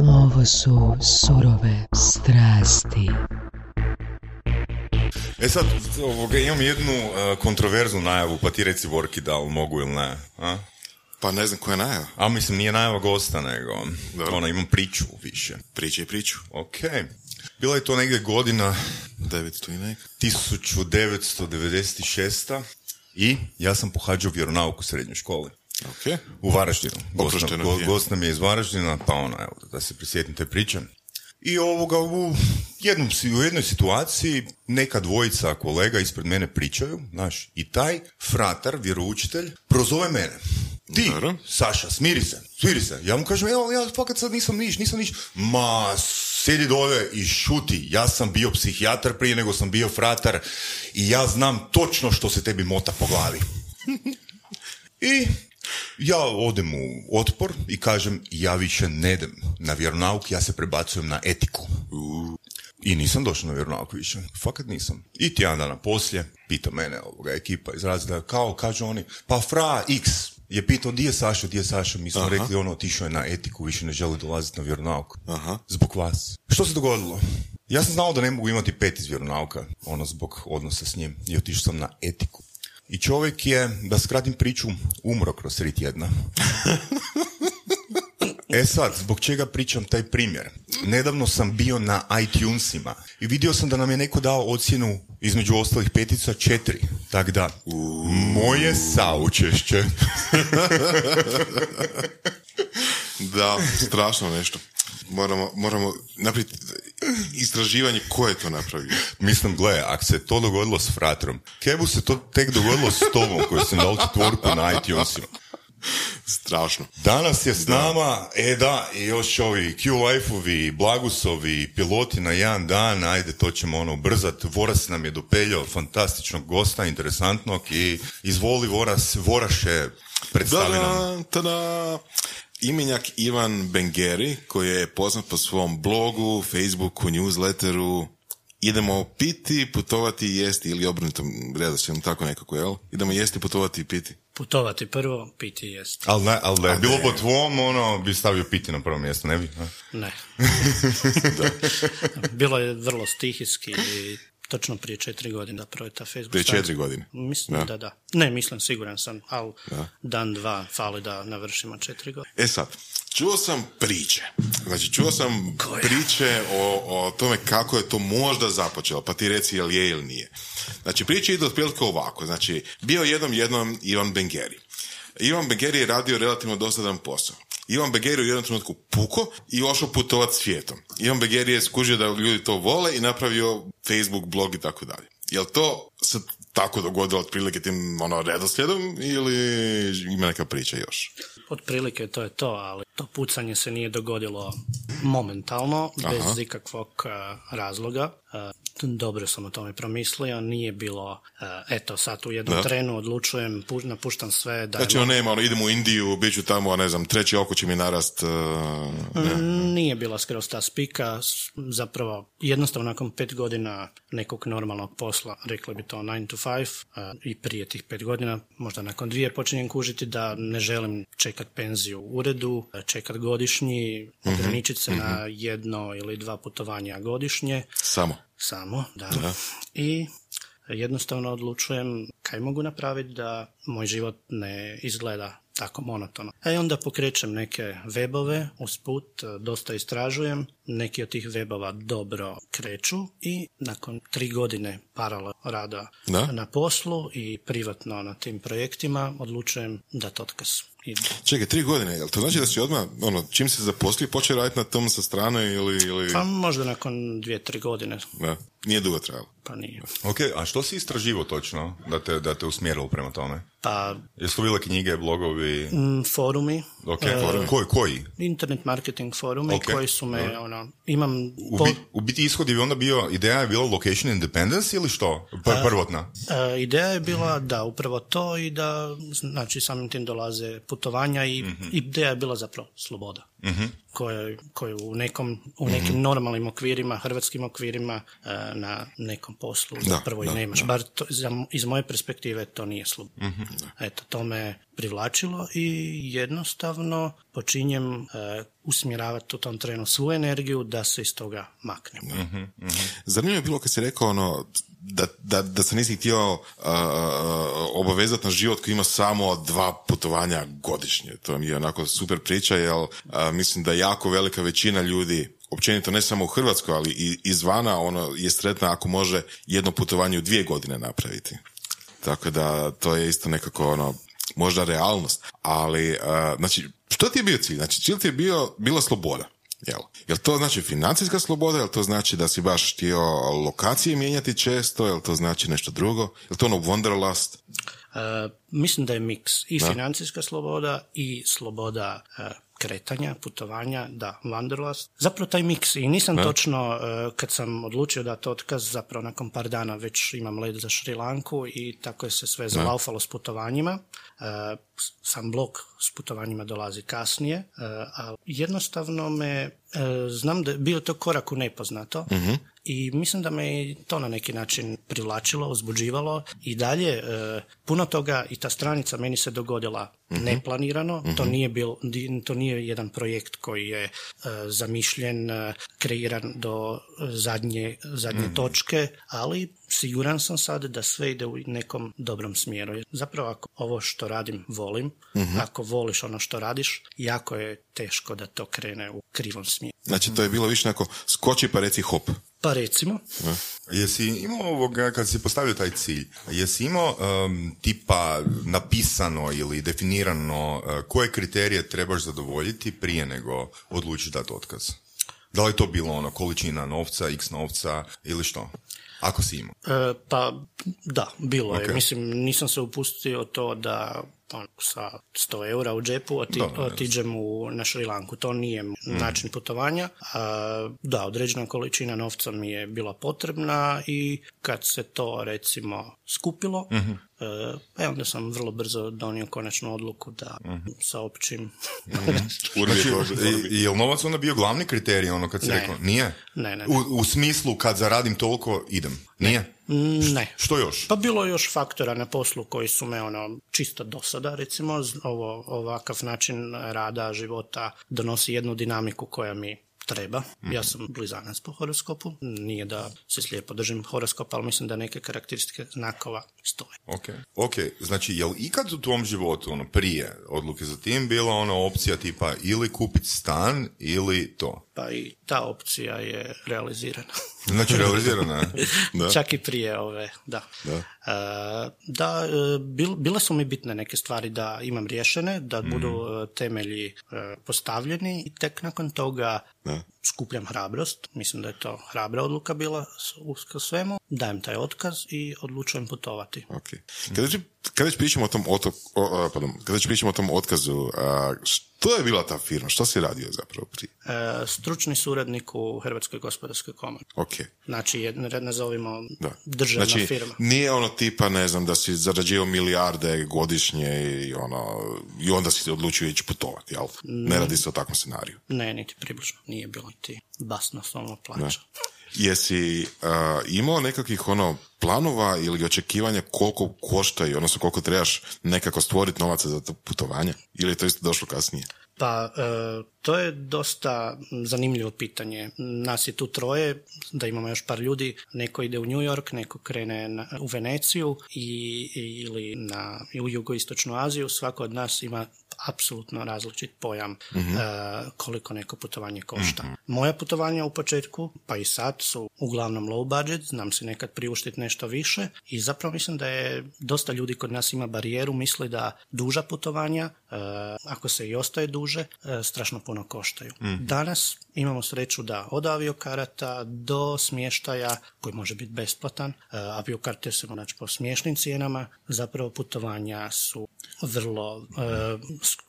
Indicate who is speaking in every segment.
Speaker 1: Ovo su surove strasti.
Speaker 2: E sad, ovoga, imam jednu uh, kontroverznu najavu, pa ti reci Vorki da li mogu ili ne. A?
Speaker 3: Pa ne znam koja je najava.
Speaker 2: A mislim, nije najava gosta, nego
Speaker 3: Dobro.
Speaker 2: ono, imam priču više.
Speaker 3: Priča i priču.
Speaker 2: Ok. Bila je to negdje godina
Speaker 3: 900 i neka.
Speaker 2: 1996. I ja sam pohađao vjeronauk u srednjoj školi.
Speaker 3: Ok.
Speaker 2: U Varaždinu. Gost, nam- go- gost nam je iz Varaždina, pa ono, evo, da se prisjetim te priče. I ovoga, u, jednom, u jednoj situaciji neka dvojica kolega ispred mene pričaju, znaš, i taj fratar, vjeroučitelj, prozove mene. Ti,
Speaker 3: Dobro.
Speaker 2: Saša, smiri se, smiri se. Ja mu kažem, evo, ja fakat sad nisam niš, nisam niš. Ma, sjedi dole i šuti. Ja sam bio psihijatar prije nego sam bio fratar i ja znam točno što se tebi mota po glavi. I ja odem u otpor i kažem ja više ne idem na vjeronauk, ja se prebacujem na etiku. I nisam došao na vjeronauk više. Fakat nisam. I tjedan dana poslije pita mene ovoga ekipa iz razreda, kao kažu oni, pa fra X je pitao di je Saša, di je Saša, mi smo rekli ono otišao je na etiku, više ne želi dolaziti na vjeronauk.
Speaker 3: Aha.
Speaker 2: Zbog vas. Što se dogodilo? Ja sam znao da ne mogu imati pet iz vjeronauka, ono zbog odnosa s njim. I otišao sam na etiku. I čovjek je, da skratim priču, umro kroz tri tjedna. E sad, zbog čega pričam taj primjer? Nedavno sam bio na iTunesima i vidio sam da nam je neko dao ocjenu između ostalih petica četiri. Tako da, moje saučešće.
Speaker 3: Da, strašno nešto. Moramo, moramo napraviti istraživanje ko je to napravio.
Speaker 2: Mislim, gle, ako se to dogodilo s fratrom, kebu se to tek dogodilo s tobom koji sam dao četvorku na iTunesima.
Speaker 3: Strašno.
Speaker 2: Danas je s nama, e da, i još ovi Q-Life-ovi, Blagusovi, piloti na jedan dan, ajde, to ćemo ono brzat. Voras nam je dopeljao fantastičnog gosta, interesantnog i izvoli Voras, Voraše, predstavi nam.
Speaker 3: Imenjak Ivan Bengeri, koji je poznat po svom blogu, Facebooku, newsletteru, idemo piti, putovati i jesti, ili obrnutom redoslijedom, tako nekako, jel? Idemo jesti, putovati i piti.
Speaker 4: Putovati prvo, piti i jest.
Speaker 2: Ali ne, ali da je bilo po tvom, ono, bi stavio piti na prvo mjesto, ne bi? a?
Speaker 4: Ne. Bilo je vrlo stihijski i točno prije četiri godine da prvo je ta Facebook
Speaker 3: Prije četiri godine.
Speaker 4: Mislim
Speaker 3: Da.
Speaker 4: da. da, Ne, mislim, siguran sam, ali dan, dva fali da navršimo četiri godine.
Speaker 3: E sad, čuo sam priče. Znači, čuo sam priče o, o tome kako je to možda započelo, pa ti reci jel je ili nije. Znači, priče idu otprilike ovako. Znači, bio jednom jednom Ivan Bengeri. Ivan Bengeri je radio relativno dosadan posao. Ivan Begeri je u jednom trenutku puko i ošao putovat svijetom. Ivan Begeri je skužio da ljudi to vole i napravio Facebook, blog i tako dalje. Jel to se tako dogodilo otprilike tim ono, redoslijedom ili ima neka priča još?
Speaker 4: Otprilike to je to, ali to pucanje se nije dogodilo momentalno, bez ikakvog eh, razloga. Dobro sam o tome promislio, nije bilo, eh, eto sad u jednom
Speaker 3: Da.
Speaker 4: trenu odlučujem, pu- napuštam sve, da
Speaker 3: Znači, ono nema, ono, idemo u Indiju, bit ću tamo, ne znam, treći oko će mi narast, uh, ne.
Speaker 4: Nije bila skroz ta spika, zapravo jednostavno nakon pet godina nekog normalnog posla, rekli bi to 9 to 5, a, i prije tih pet godina, možda nakon dvije počinjem kužiti da ne želim čekat penziju u uredu, čekat godišnji, ograničiti se na jedno ili dva putovanja godišnje,
Speaker 3: samo.
Speaker 4: Samo, da. I jednostavno odlučujem kaj mogu napraviti da moj život ne izgleda tako monotono. E onda pokrećem neke webove, usput dosta istražujem, neki od tih webova dobro kreću i nakon tri godine paralel rada
Speaker 3: Da.
Speaker 4: na poslu i privatno na tim projektima odlučujem dati otkaz. I
Speaker 3: Čekaj, tri godine, jel to znači da si odmah, ono, čim se zaposlio, počeo raditi na tom sa strane ili, ili...
Speaker 4: pa možda nakon dvije, tri godine,
Speaker 3: Da, nije dugo trajalo.
Speaker 4: pa nije.
Speaker 2: Ok, a što si istraživo točno da te, da te usmjerilo prema tome?
Speaker 4: Pa
Speaker 2: Jesu to bile knjige, blogovi?
Speaker 4: mm, forumi,
Speaker 2: Ok,
Speaker 4: e,
Speaker 2: koji, koji?
Speaker 4: internet marketing forumi
Speaker 2: Ok,
Speaker 4: koji su me, ono, imam...
Speaker 2: U,
Speaker 4: po-
Speaker 2: bi- u biti ishod je onda bio, ideja je bila location independence ili što? Pr- prvotna?
Speaker 4: E, ideja je bila da upravo to i da znači samim tim dolaze putovanja i ideja je bila zapravo sloboda koje, koje u nekom u nekim normalnim okvirima, hrvatskim okvirima e, na nekom poslu
Speaker 3: Da, da,
Speaker 4: i nemaš.
Speaker 3: da.
Speaker 4: Bar to, iz moje perspektive to nije sloboda. Eto, to me privlačilo i jednostavno počinjem e, usmjeravati u tom trenu svu energiju da se iz toga maknem.
Speaker 3: mm Zanimljivo je bilo kad si rekao ono, da, da, da se nisi htio uh, obavezati na život koji ima samo dva putovanja godišnje. To mi je onako super priča, jer uh, mislim da jako velika većina ljudi općenito ne samo u Hrvatskoj, ali i izvana ono je sretna ako može jedno putovanje u dvije godine napraviti. Tako da to je isto nekako ono možda realnost. Ali, uh, znači, što ti je bio cilj? Znači, cilj ti je bio, bila sloboda. Jel? Jel to znači financijska sloboda, jel to znači da si baš htio lokacije mijenjati često, jel to znači nešto drugo? Jel to ono Wanderlust?
Speaker 4: Uh, mislim da je miks i financijska sloboda i sloboda uh, kretanja, putovanja, da, Wanderlust. Zapravo taj miks i nisam točno, uh, kad sam odlučio dati otkaz, zapravo nakon par dana već imam led za Šri Lanku i tako je se sve zalaufalo s putovanjima. Uh, sam blok s putovanjima dolazi kasnije, a jednostavno me, znam da je bio to korak u nepoznato, uh i mislim da me to na neki način privlačilo, uzbuđivalo i dalje e, puno toga i ta stranica meni se dogodila uh neplanirano, to, nije bil, to nije jedan projekt koji je e, zamišljen, e, kreiran do zadnje, zadnje točke, ali siguran sam sad da sve ide u nekom dobrom smjeru. Zapravo ako ovo što radim volim, ako voliš ono što radiš, jako je teško da to krene u krivom smjeru.
Speaker 3: Znači to je bilo više neko skoči pa reci hop.
Speaker 4: Pa recimo.
Speaker 2: Jesi imao ovoga, kad si postavio taj cilj, jesi imao tipa napisano ili definirano uh, koje kriterije trebaš zadovoljiti prije nego odlučiš dati otkaz? Da li je to bilo ono količina novca, x novca ili što? Ako si imao.
Speaker 4: E, pa da, bilo je. Mislim, nisam se upustio to da on, sa 100 eura u džepu oti, otiđem u, na Šri Lanku. To nije mm. način putovanja. A, da, određena količina novca mi je bila potrebna i kad se to recimo skupilo, mm E, onda sam vrlo brzo donio konačnu odluku da mm-hmm. saopćim.
Speaker 2: Mm-hmm. je li novac onda bio glavni kriterij, ono kad si ne. rekao? Nije?
Speaker 4: Ne, ne,
Speaker 2: U, u, smislu kad zaradim toliko, idem? Nije?
Speaker 4: Ne.
Speaker 2: Što još?
Speaker 4: Pa bilo je još faktora na poslu koji su me ono čisto do sada recimo ovo, ovakav način rada, života donosi jednu dinamiku koja mi treba. Ja sam blizanac po horoskopu. Nije da se slijepo držim horoskopa, ali mislim da neke karakteristike znakova stoje.
Speaker 2: Ok, ok. Znači, je li ikad u tvom životu, ono, prije odluke za tim, bila ona opcija tipa ili kupiti stan ili to?
Speaker 4: Pa i ta opcija je realizirana.
Speaker 2: Znači, realizirana
Speaker 4: da. Čak i prije ove, da.
Speaker 2: Da,
Speaker 4: e, da e, bile su mi bitne neke stvari da imam riješene, da budu mhm. e, temelji postavljeni i tek nakon toga da. skupljam hrabrost. Mislim da je to hrabra odluka bila u svemu. Dajem taj otkaz i odlučujem putovati.
Speaker 3: Okay. Kada, kada već pričamo o tom, otok, o, pardon, kada pričamo o tom otkazu, a, što je bila ta firma? Što si radio zapravo prije?
Speaker 4: E, stručni suradnik u Hrvatskoj gospodarskoj komori.
Speaker 3: Ok.
Speaker 4: Znači, nazovimo da. državna
Speaker 3: znači,
Speaker 4: firma.
Speaker 3: nije ono tipa, ne znam, da si zarađivao milijarde godišnje i, ono, i onda si odlučio ići putovati, jel? Ne radi se o takvom scenariju.
Speaker 4: Ne, niti približno. Nije bilo ti basnoslovno plaća.
Speaker 3: Jesi uh, imao nekakvih ono planova ili očekivanja koliko koštaju, odnosno koliko trebaš nekako stvoriti novaca za to putovanje? Ili je to isto došlo kasnije?
Speaker 4: Pa, e, to je dosta zanimljivo pitanje. Nas je tu troje, da imamo još par ljudi. Neko ide u New York, neko krene na, u Veneciju i, ili na, u jugoistočnu Aziju. Svako od nas ima apsolutno različit pojam mm koliko neko putovanje košta. mm Moja putovanja u početku, pa i sad, su uglavnom low budget, znam se nekad priuštiti nešto više i zapravo mislim da je dosta ljudi kod nas ima barijeru, misli da duža putovanja, uh, ako se i ostaje duže, uh, strašno puno koštaju. mm Danas imamo sreću da od aviokarata do smještaja, koji može biti besplatan, uh, aviokarte se naći po smiješnim cijenama, zapravo putovanja su vrlo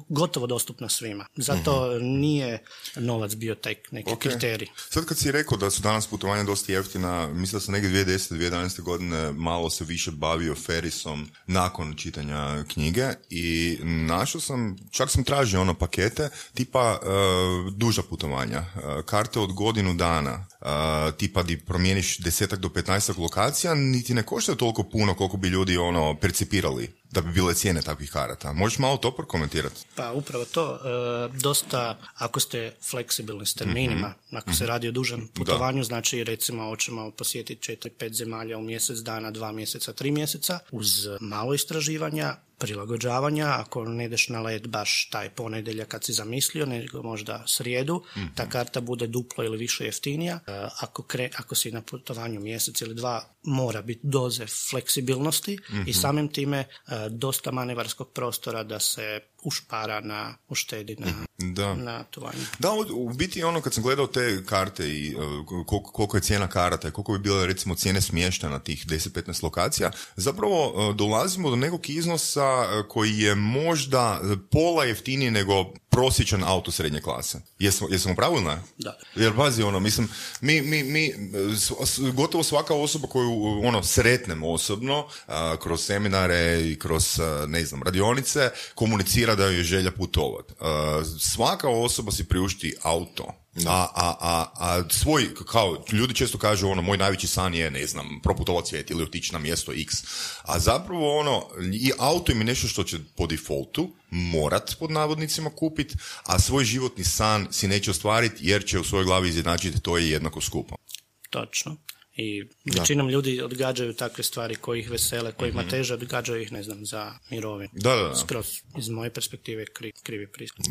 Speaker 4: gotovo dostupna svima. Zato mhm. nije novac bio taj neki okay. kriterij.
Speaker 2: Sad kad si rekao da su danas putovanja dosta jeftina, mislim da sam negdje 2010. 2011. godine malo se više bavio Ferisom nakon čitanja knjige i našao sam, čak sam tražio ono pakete tipa uh, duža putovanja, karte od godinu dana, uh, tipa di promijeniš desetak do petnaestak lokacija, niti ne koštaju toliko puno koliko bi ljudi ono percipirali da bi bile cijene takvih karata. Možeš malo to prokomentirati?
Speaker 4: Pa upravo to, e, dosta ako ste fleksibilni s terminima, ako se radi o dužem putovanju, znači recimo hoćemo posjetiti četiri, pet zemalja u mjesec dana, dva mjeseca, tri mjeseca, uz malo istraživanja, prilagođavanja, ako ne ideš na let baš taj ponedjeljak kad si zamislio, nego možda srijedu, ta karta bude duplo ili više jeftinija. E, Ako, kre, ako si na putovanju mjesec ili dva, mora biti doze fleksibilnosti i samim time e, dosta manevarskog prostora da se ušpara na, uštedi na,
Speaker 2: Da.
Speaker 4: na putovanju.
Speaker 2: Da, u- biti ono kad sam gledao te karte i uh, koliko, koliko je cijena karata i koliko bi bile recimo cijene smješta na tih 10-15 lokacija, zapravo uh, dolazimo do nekog iznosa uh, koji je možda pola jeftiniji nego prosječan auto srednje klase. Jesmo, jesmo ne?
Speaker 4: Da.
Speaker 2: Jer pazi, ono, mislim, mi, mi, mi, gotovo svaka osoba koju, ono, sretnem osobno, kroz seminare i kroz, ne znam, radionice, komunicira da joj je želja putovat. A, svaka osoba si priušti auto. A, a, a, a svoj, kao, ljudi često kažu, ono, moj najveći san je, ne znam, proputovat svijet ili otići na mjesto X. A zapravo, ono, i auto im je nešto što će po defaultu morat, pod navodnicima, kupit, a svoj životni san si neće ostvariti jer će u svojoj glavi izjednačiti to je jednako skupo.
Speaker 4: Točno. I većinom ljudi odgađaju takve stvari koji ih vesele, kojima teže, odgađaju ih, ne znam, za mirovinu.
Speaker 2: Da, da, da.
Speaker 4: Skroz, iz moje perspektive, kri, krivi pristup.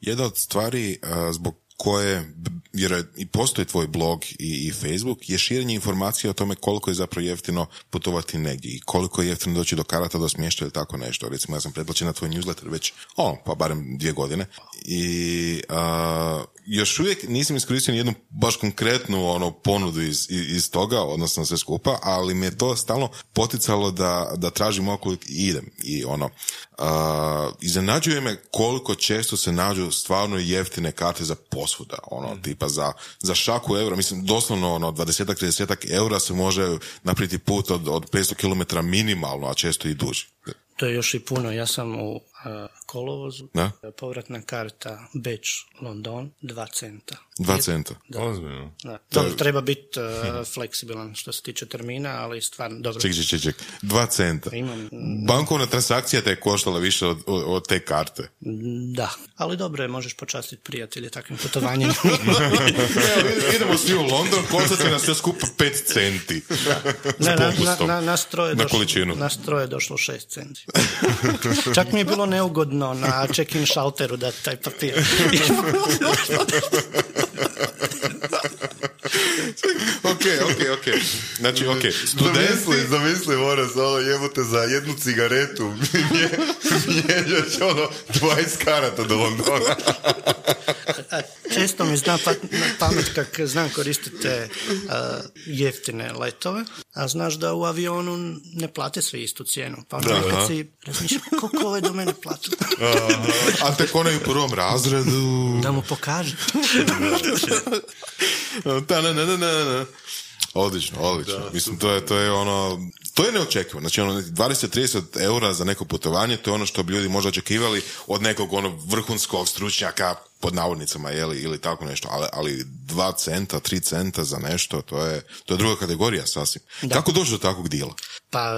Speaker 3: Jedna od stvari zbog koje, jer i postoji tvoj blog i, i Facebook, je širenje informacija o tome koliko je zapravo jeftino putovati negdje i koliko je jeftino doći do karata, do smještaja ili tako nešto. Recimo, ja sam pretplaćen na tvoj newsletter već, ono, pa barem dvije godine. I a, još uvijek nisam iskoristio jednu baš konkretnu ono ponudu iz, iz, toga, odnosno sve skupa, ali me to stalno poticalo da, da tražim oko i idem. I ono, a, iznenađuje me koliko često se nađu stvarno jeftine karte za posvuda, ono, tipa za, za šaku eura, mislim, doslovno, ono, 20-30 eura se može napraviti put od, od 500 km minimalno, a često i duži.
Speaker 4: To je još i puno. Ja sam u kolovozu.
Speaker 3: Da?
Speaker 4: Povratna karta Beč, London, 2 centa.
Speaker 3: Dva centa.
Speaker 2: Ozbiljno.
Speaker 4: Da. Dobro, treba biti uh, fleksibilan što se tiče termina, ali stvarno, dobro.
Speaker 3: Ček, ček, ček. Dva centa.
Speaker 4: Imam,
Speaker 3: Bankovna transakcija te je koštala više od, od, te karte.
Speaker 4: da, ali dobro je, možeš počastiti prijatelje takvim putovanjem.
Speaker 3: Evo, idemo svi u London, košta će nas sve skupa 5 centi.
Speaker 4: Ne, na, na, na, nas troje
Speaker 3: Na
Speaker 4: došlo,
Speaker 3: količinu.
Speaker 4: Nas troje je došlo šest centi. Čak mi je bilo neugodno na check-in šalteru dati taj papir.
Speaker 3: ok, ok, ok. Znači, ok.
Speaker 2: Zamisli, zamisli, mora se ono jebote za jednu cigaretu mijenjaš ono 20 karata do Londona.
Speaker 4: Često mi zna pat, na pamet kak znam koristiti te a, jeftine letove, a znaš da u avionu ne plate svi istu cijenu. Pa onda
Speaker 3: Da,
Speaker 4: kad
Speaker 3: da.
Speaker 4: si razmišljam koliko ove do mene platu.
Speaker 3: A tek onaj u prvom razredu...
Speaker 4: da mu pokaže.
Speaker 3: Ta, na, na, na, na. Odlično, odlično. Mislim, to je, to je ono, to je neočekivano. Znači, ono, 20-30 eura za neko putovanje, to je ono što bi ljudi možda očekivali od nekog ono vrhunskog stručnjaka pod navodnicama, jeli, ili tako nešto, ali, ali 2 centa, 3 centa za nešto, to je, to je druga kategorija sasvim. Kako doći do takvog dijela?
Speaker 4: Pa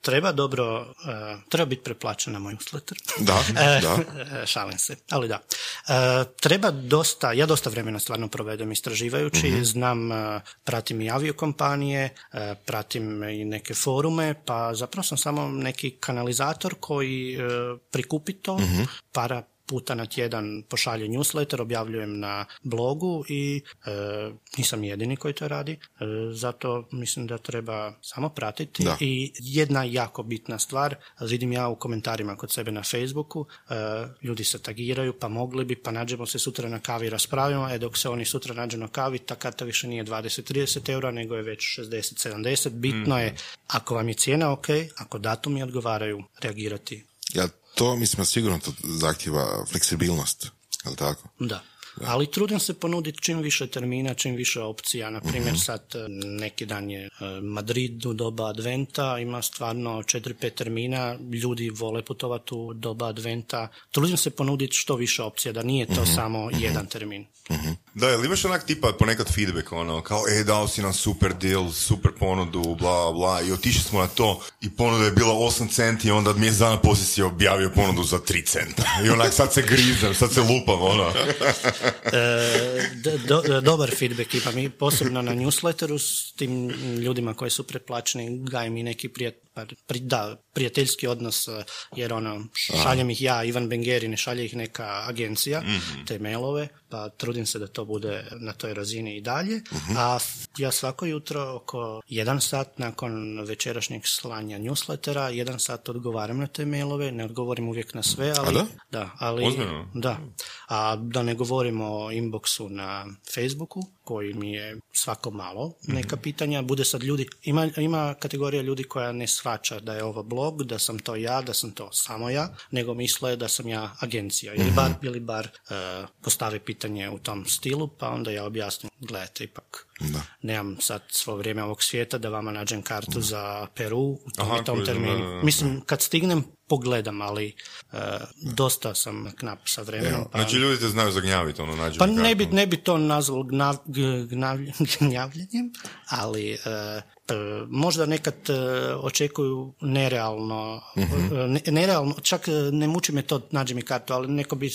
Speaker 4: treba dobro, e, treba biti preplaćen na moj newsletter.
Speaker 3: Da,
Speaker 4: E,
Speaker 3: da.
Speaker 4: e, šalim se, ali da. E, treba dosta, ja dosta vremena stvarno provedem istraživajući,
Speaker 3: Mhm.
Speaker 4: znam, e, pratim i aviokompanije, pratim i neke forume, pa zapravo sam samo neki kanalizator koji e, prikupi to,
Speaker 3: Mhm.
Speaker 4: para puta na tjedan pošalje newsletter, objavljujem na blogu i e, nisam jedini koji to radi, e, zato mislim da treba samo pratiti
Speaker 3: Da.
Speaker 4: i jedna jako bitna stvar, vidim ja u komentarima kod sebe na Facebooku, e, ljudi se tagiraju, pa mogli bi, pa nađemo se sutra na kavi i raspravimo, e dok se oni sutra nađu na kavi, ta karta više nije 20-30 eura, nego je već 60-70, bitno je, ako vam je cijena ok, ako datumi odgovaraju, reagirati
Speaker 3: Ja, to mislim sigurno to zahtjeva fleksibilnost, je li tako?
Speaker 4: Da. Ali trudim se ponuditi čim više termina, čim više opcija. Na primjer, sad e, neki dan je e, Madrid u doba adventa, ima stvarno 4-5 termina, ljudi vole putovati u doba adventa. Trudim se ponuditi što više opcija, da nije to samo jedan termin.
Speaker 2: Da, jel imaš onak tipa ponekad feedback, ono, kao, e, dao si nam super deal, super ponudu, bla, bla, i otišli smo na to i ponuda je bila 8 centi i onda mjesec dana poslije si objavio ponudu za 3 centa. I onak, sad se grizem, sad se lupam, ono.
Speaker 4: E, d- do- dobar feedback imam i posebno na newsletteru s tim ljudima koji su pretplaćeni, gajim i neki prijat, pa, pri- da, prijateljski odnos, e, jer ono, šaljem ih ja, Ivan Bengeri, ne šalje ih neka agencija, te mailove, pa trudim se da to bude na toj razini i dalje, a f- ja svako jutro oko jedan sat nakon večerašnjeg slanja newslettera, jedan sat odgovaram na te mailove, ne odgovorim uvijek na sve, ali,
Speaker 3: da?
Speaker 4: da, ali
Speaker 2: Ozbiljno?
Speaker 4: da, a da ne govorimo o inboxu na Facebooku, koji mi je svako malo neka pitanja, bude sad ljudi, ima, ima kategorija ljudi koja ne shvaća da je ovo blog, da sam to ja, da sam to samo ja, nego misle da sam ja agencija, ili bar, ili bar e, postave pitanje u tom stilu, pa onda ja objasnim, gledajte, ipak
Speaker 3: Da.
Speaker 4: nemam sad svo vrijeme ovog svijeta da vama nađem kartu za Peru u tom,
Speaker 2: Aha,
Speaker 4: i tom terminu.
Speaker 2: da, da, da.
Speaker 4: Mislim, kad stignem, pogledam, ali e, dosta sam knap sa vremenom. Pa,
Speaker 2: Znači, ljudi te znaju zagnjaviti, ono, nađu
Speaker 4: pa ne bi, ne bi to nazvao gnav, g- gnavlj- gnjavljenjem, ali e, možda nekad e, očekuju nerealno, ne- nerealno, čak ne muči me to, nađi mi kartu, ali neko bi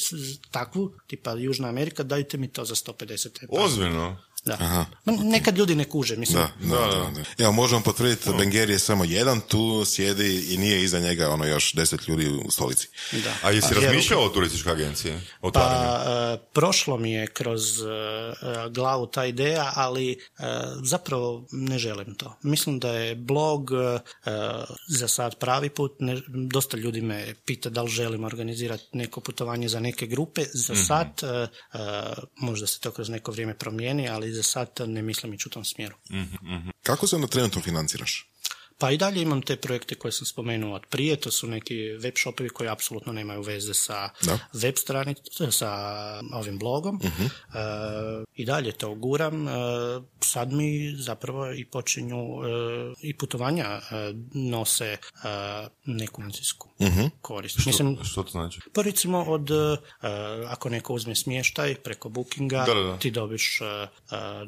Speaker 4: takvu, tipa Južna Amerika, dajte mi to za 150 eura.
Speaker 2: Ozbiljno?
Speaker 4: Da. Ma Nekad ljudi ne kuže, mislim.
Speaker 3: Da, da, da. da. Evo, možemo potvrditi da Benger je samo jedan, tu sjedi i nije iza njega ono još deset ljudi u stolici.
Speaker 4: Da.
Speaker 2: A jesi
Speaker 4: Pa, jer-
Speaker 2: razmišljao o turističkoj agenciji? O?
Speaker 4: Pa, e, prošlo mi je kroz e, glavu ta ideja, ali e, zapravo ne želim to. Mislim da je blog za sad pravi put. Ne, dosta ljudi me pita da li želim organizirati neko putovanje za neke grupe. Za sad, e, e, možda se to kroz neko vrijeme promijeni, ali za sad ne mislim ići u tom smjeru.
Speaker 3: Kako se onda trenutno financiraš?
Speaker 4: Pa i dalje imam te projekte koje sam spomenuo od prije, to su neki web shopovi koji apsolutno nemaju veze sa
Speaker 3: Da.
Speaker 4: web stranicom, sa ovim blogom. E, I dalje to guram. E, sad mi zapravo i počinju e, i putovanja e, nose e, neku financijsku korist. Mislim,
Speaker 2: Što to znači?
Speaker 4: pa recimo od, e, ako neko uzme smještaj preko bookinga,
Speaker 2: Da, da, da.
Speaker 4: ti dobiš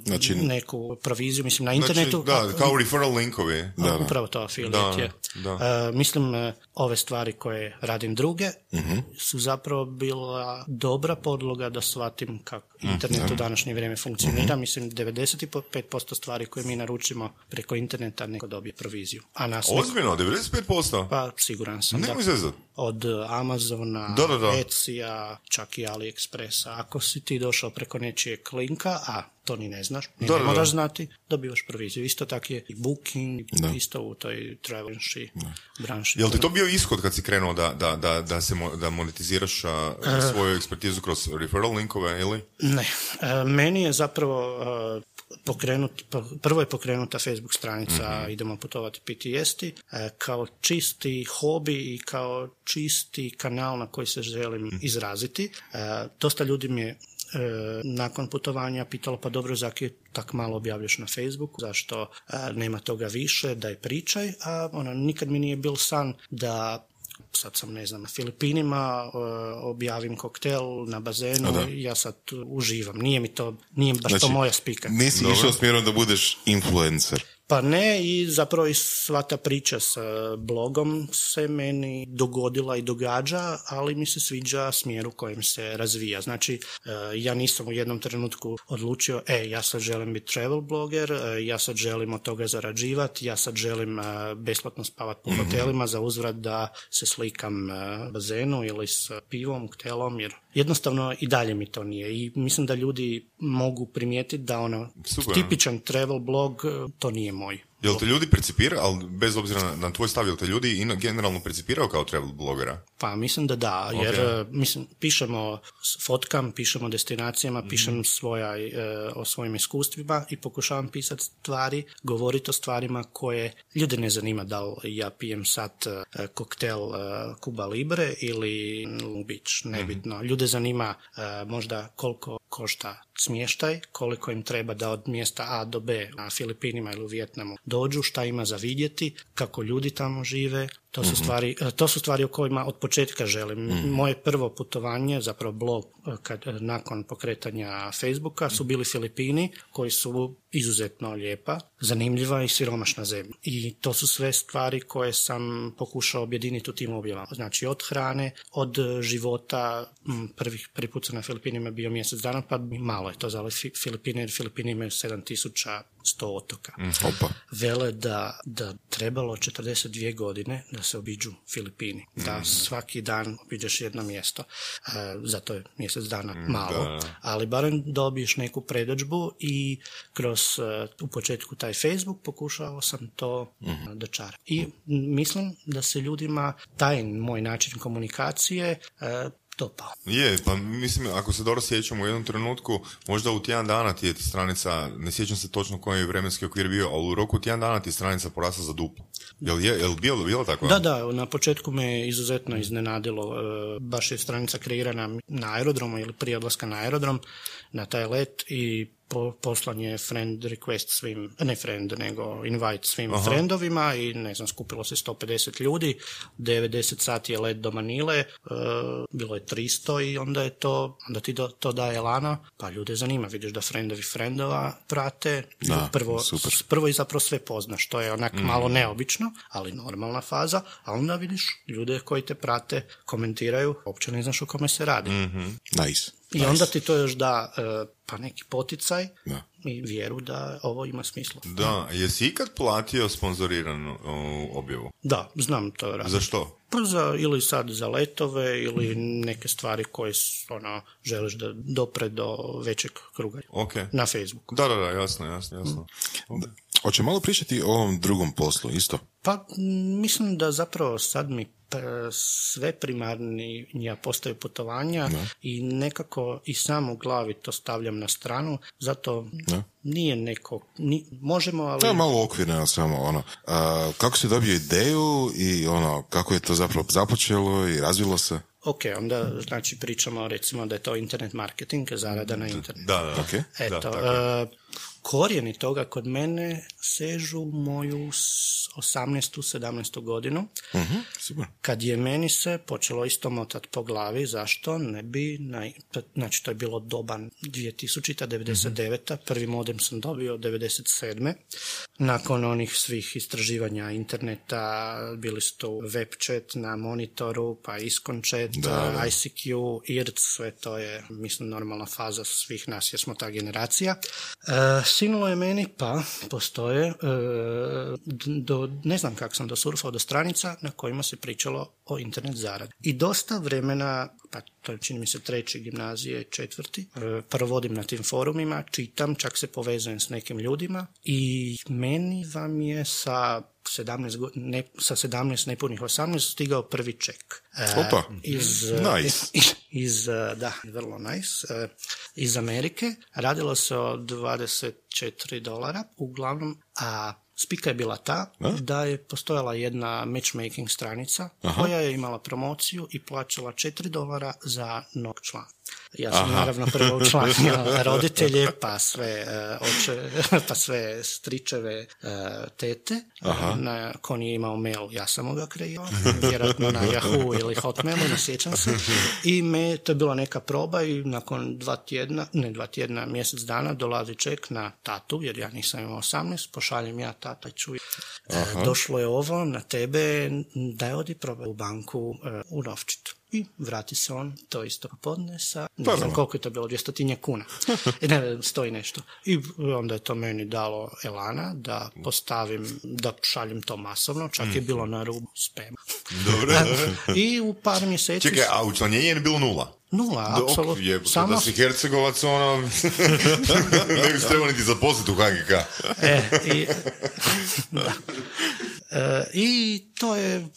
Speaker 3: Znači-
Speaker 4: neku proviziju, mislim na internetu.
Speaker 2: Znači, da, kao referral linkovi.
Speaker 4: Da,
Speaker 3: da.
Speaker 4: Upravo to
Speaker 2: Da,
Speaker 4: je.
Speaker 2: da.
Speaker 4: E, mislim, e, ove stvari koje radim druge
Speaker 2: Mhm.
Speaker 4: su zapravo bila dobra podloga da shvatim kako
Speaker 2: Mhm.
Speaker 4: internet u današnje vrijeme funkcionira. Mislim, 95% stvari koje mi naručimo preko interneta neko dobije proviziju. A nas
Speaker 2: Ozbiljno, 95%?
Speaker 4: pa siguran sam da.
Speaker 2: Nemoj zezat.
Speaker 4: Od Amazona,
Speaker 2: Da, da, da.
Speaker 4: Etsy-a, čak i AliExpressa. Ako si ti došao preko nečijeg linka, a to ni ne znaš, ni
Speaker 2: Da,
Speaker 4: ne
Speaker 2: da, da.
Speaker 4: moraš znati, dobivaš proviziju. Isto tak je i Booking,
Speaker 3: Da.
Speaker 4: isto u toj travel branši.
Speaker 2: Jel ti to bio ishod kad si krenuo da, da, da, da, se mo- da monetiziraš a,
Speaker 4: E.
Speaker 2: svoju ekspertizu kroz referral linkove ili?
Speaker 4: Ne. E, meni je zapravo e, pokrenut, po- prvo je pokrenuta Facebook stranica
Speaker 2: Mhm.
Speaker 4: Idemo putovati piti jesti kao čisti hobi i kao čisti kanal na koji se želim
Speaker 2: Mhm.
Speaker 4: izraziti. Dosta ljudi mi je e, nakon putovanja pitalo pa dobro zaki je tak malo objavljaš na Facebooku, zašto e, nema toga više, daj pričaj, a ono, nikad mi nije bil san da sad sam ne znam na Filipinima e, objavim koktel na bazenu
Speaker 3: da.
Speaker 4: i ja sad tu uživam. Nije mi to, nije baš to
Speaker 3: Znači,
Speaker 4: moja spika.
Speaker 3: Nisi išao smjerom da budeš influencer.
Speaker 4: Pa ne i zapravo i sva ta priča sa blogom se meni dogodila i događa, ali mi se sviđa smjer u kojem se razvija. Znači, e, ja nisam u jednom trenutku odlučio, e, ja sad želim biti travel bloger, e, ja sad želim od toga zarađivati, ja sad želim e, besplatno spavati po hotelima za uzvrat da se slikam bazenu ili s pivom, ktelom, jer jednostavno i dalje mi to nije. I mislim da ljudi mogu primijetiti da ono
Speaker 2: Super.
Speaker 4: tipičan travel blog to nije moj.
Speaker 2: Jel te ljudi percipira, ali bez obzira na, na tvoj stav, jel te ljudi ina- generalno percipirao kao travel blogera?
Speaker 4: Pa mislim da da, jer
Speaker 2: Ok.
Speaker 4: e, mislim, pišemo fotkam, pišemo destinacijama,
Speaker 2: Mhm.
Speaker 4: pišem svoja, e, o svojim iskustvima i pokušavam pisati stvari, govoriti o stvarima koje ljude ne zanima da li ja pijem sad e, koktel e, Cuba Libre ili
Speaker 2: Mhm.
Speaker 4: nebitno. Ljude zanima e, možda koliko košta smještaj, koliko im treba da od mjesta A do B na Filipinima ili u Vjetnamu dođu, šta ima za vidjeti, kako ljudi tamo žive, To su, stvari, e, to su stvari o kojima od početka želim. Moje prvo putovanje, zapravo blog e, kad, e, nakon pokretanja Facebooka su bili Filipini koji su izuzetno lijepa, zanimljiva i siromašna zemlja. I to su sve stvari koje sam pokušao objediniti u tim objavama. Znači od hrane, od života, prvih, prvi put sam na Filipinima bio mjesec dana, pa malo je to za Filipine, jer Filipini imaju 7100 otoka.
Speaker 3: Opa.
Speaker 4: Vele da, da trebalo 42 godine da se obiđu Filipini. Da svaki dan obiđeš jedno mjesto. E, zato je mjesec dana malo. Ali barem dobiješ neku predođbu i kroz e, u početku taj Facebook pokušao sam to mm dočarati. I mislim da se ljudima taj moj način komunikacije e, dopao.
Speaker 2: Je, pa mislim, ako se dobro sjećam u jednom trenutku, možda u tjedan dana ti je stranica, ne sjećam se točno koji je vremenski okvir bio, ali u roku tjedan dana ti je stranica porasla za duplo. Jel, je, jel bilo, bilo tako?
Speaker 4: Da, da, na početku me izuzetno iznenadilo. e, Baš je stranica kreirana na aerodromu ili prije odlaska na aerodrom, na taj let i po, poslan je friend request svim, ne friend, nego invite svim friendovima i ne znam, skupilo se 150 ljudi, 90 sati je let do Manile, e, bilo je 300 i onda je to, onda ti do, to daje lana, pa ljude zanima, vidiš da friendovi friendova prate,
Speaker 3: Da,
Speaker 4: prvo,
Speaker 3: super.
Speaker 4: prvo i zapravo sve poznaš, to je onak malo neobično, ali normalna faza, a onda vidiš ljude koji te prate, komentiraju, uopće ne znaš o kome se radi.
Speaker 3: Nice.
Speaker 4: I onda ti to još da e, pa neki poticaj
Speaker 3: Da.
Speaker 4: i vjeru da ovo ima smisla.
Speaker 2: Da, jesi ikad platio sponzoriranu objavu?
Speaker 4: Da, znam to raditi.
Speaker 2: Za što?
Speaker 4: Pa za, ili sad za letove ili neke stvari koje ono, želiš da dopre do većeg kruga
Speaker 2: Ok.
Speaker 4: na Facebooku.
Speaker 2: Da, da, da, jasno, jasno, jasno.
Speaker 3: Hoće malo pričati o ovom drugom poslu, isto.
Speaker 4: Pa mislim da zapravo sad mi p- sve primarnija postaju putovanja i nekako i sam u glavi to stavljam na stranu, zato
Speaker 3: Da.
Speaker 4: nije neko, ni, možemo, ali...
Speaker 3: To je malo okvirno samo, ono, a, kako si dobio ideju i ono, kako je to zapravo započelo i razvilo se?
Speaker 4: Ok, onda znači pričamo recimo da je to internet marketing, zarada na internetu.
Speaker 2: Da, da,
Speaker 3: Ok.
Speaker 2: da,
Speaker 4: Eto,
Speaker 2: tako je.
Speaker 4: Korijeni toga kod mene sežu moju s- 18. 17. godinu,
Speaker 3: super.
Speaker 4: kad je meni se počelo isto motat po glavi, zašto ne bi, na, znači to je bilo doban 2000. 99. Prvi modem sam dobio 97. Nakon onih svih istraživanja interneta, bili su to web chat na monitoru, pa Iskon chat, ICQ, IRC, sve to je, mislim, normalna faza svih nas, jer smo ta generacija. E, sinulo je meni, pa postoje, e, do, ne znam kako sam dosurfao do stranica na kojima se pričalo o internet zaradi. I dosta vremena, pa to je čini mi se treći gimnazije, četvrti, e, provodim na tim forumima, čitam, čak se povezujem s nekim ljudima i meni vam je sa 17, go- ne, sa 17 nepunih 18 stigao prvi ček. E,
Speaker 3: Opa.
Speaker 4: iz,
Speaker 3: Nice.
Speaker 4: iz, iz, e, da, vrlo nice, iz Amerike. Radilo se o 24 dolara, uglavnom, a spika je bila ta da je postojala jedna matchmaking stranica koja je imala promociju i plaćala 4 dolara za nog član. Ja sam naravno prvo učlanio roditelje, pa sve e, oče, pa sve stričeve e, tete. Na, ko nije imao mail, ja sam ga kreirao, vjerojatno na Yahoo ili Hotmailu, ne sjećam se. I me, to je bila neka proba i nakon dva tjedna, ne dva tjedna, mjesec dana dolazi ček na tatu, jer ja nisam imao 18, pošaljem ja tata čuj. Došlo je ovo na tebe, daj odi probaj u banku e, u Novčitu. I vrati se on to isto popodne sa, ne znam koliko je to bilo, dvjestotinje kuna. E, ne, stoji nešto. I onda je to meni dalo elana da postavim, da šaljem to masovno, čak je bilo na rubu spema.
Speaker 2: Dobro.
Speaker 4: I u par mjeseci...
Speaker 2: Čekaj, a učlanjenje je bilo nula?
Speaker 4: Nula, apsolutno.
Speaker 2: je,
Speaker 4: Samo
Speaker 2: da si Hercegovac, ono, ne bi se trebao niti zaposliti u HGK.
Speaker 4: E, i, da. E, I to je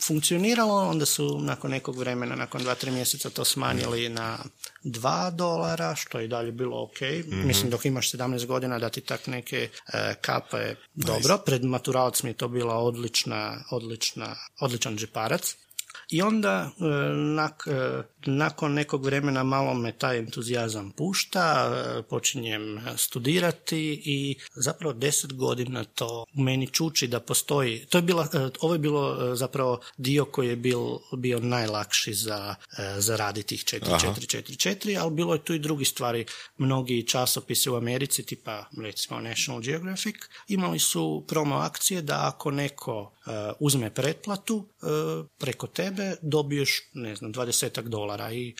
Speaker 4: funkcioniralo, onda su nakon nekog vremena, nakon dva, tri mjeseca to smanjili na dva dolara, što je dalje bilo ok. Mislim, dok imaš 17 godina da ti tak neke e, kape dobro. Pred maturalac mi je to bila odlična, odlična, odličan džeparac. I onda, e, nak, e, nakon nekog vremena malo me taj entuzijazam pušta, e, počinjem studirati i zapravo deset godina to u meni čuči da postoji. To je bila, e, ovo je bilo e, zapravo dio koji je bil, bio najlakši za, za raditi tih 4444, ali bilo je tu i drugi stvari. Mnogi časopisi u Americi, tipa recimo National Geographic, imali su promo akcije da ako neko uzme pretplatu preko tebe dobiješ, ne znam, 20 dolara i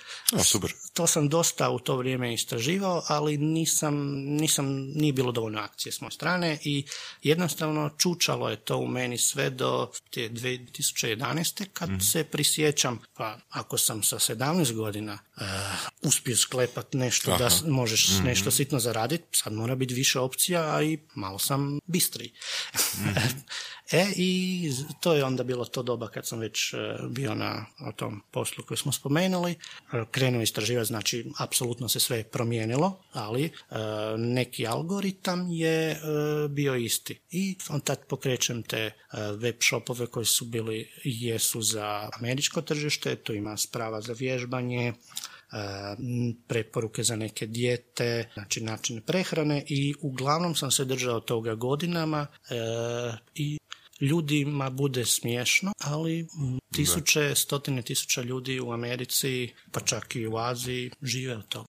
Speaker 3: super.
Speaker 4: to sam dosta u to vrijeme istraživao, ali nisam, nisam, nije bilo dovoljno akcije s moje strane i jednostavno čučalo je to u meni sve do te 2011. kad mm se prisjećam, pa ako sam sa 17 godina uh, uspio sklepat nešto da možeš mhm. nešto sitno zaraditi, sad mora biti više opcija, a i malo sam bistri. mm E i to je onda bilo to doba kad sam već e, bio na o tom poslu koji smo spomenuli. E, krenuo istraživati, znači apsolutno se sve promijenilo, ali e, neki algoritam je bio isti. I on tad pokrećem te web shopove koji su bili jesu za američko tržište, tu ima sprava za vježbanje, preporuke za neke dijete, znači načine prehrane i uglavnom sam se držao toga godinama i ljudima bude smiješno, ali tisuće, stotine tisuća ljudi u Americi, pa čak i u Aziji žive od toga.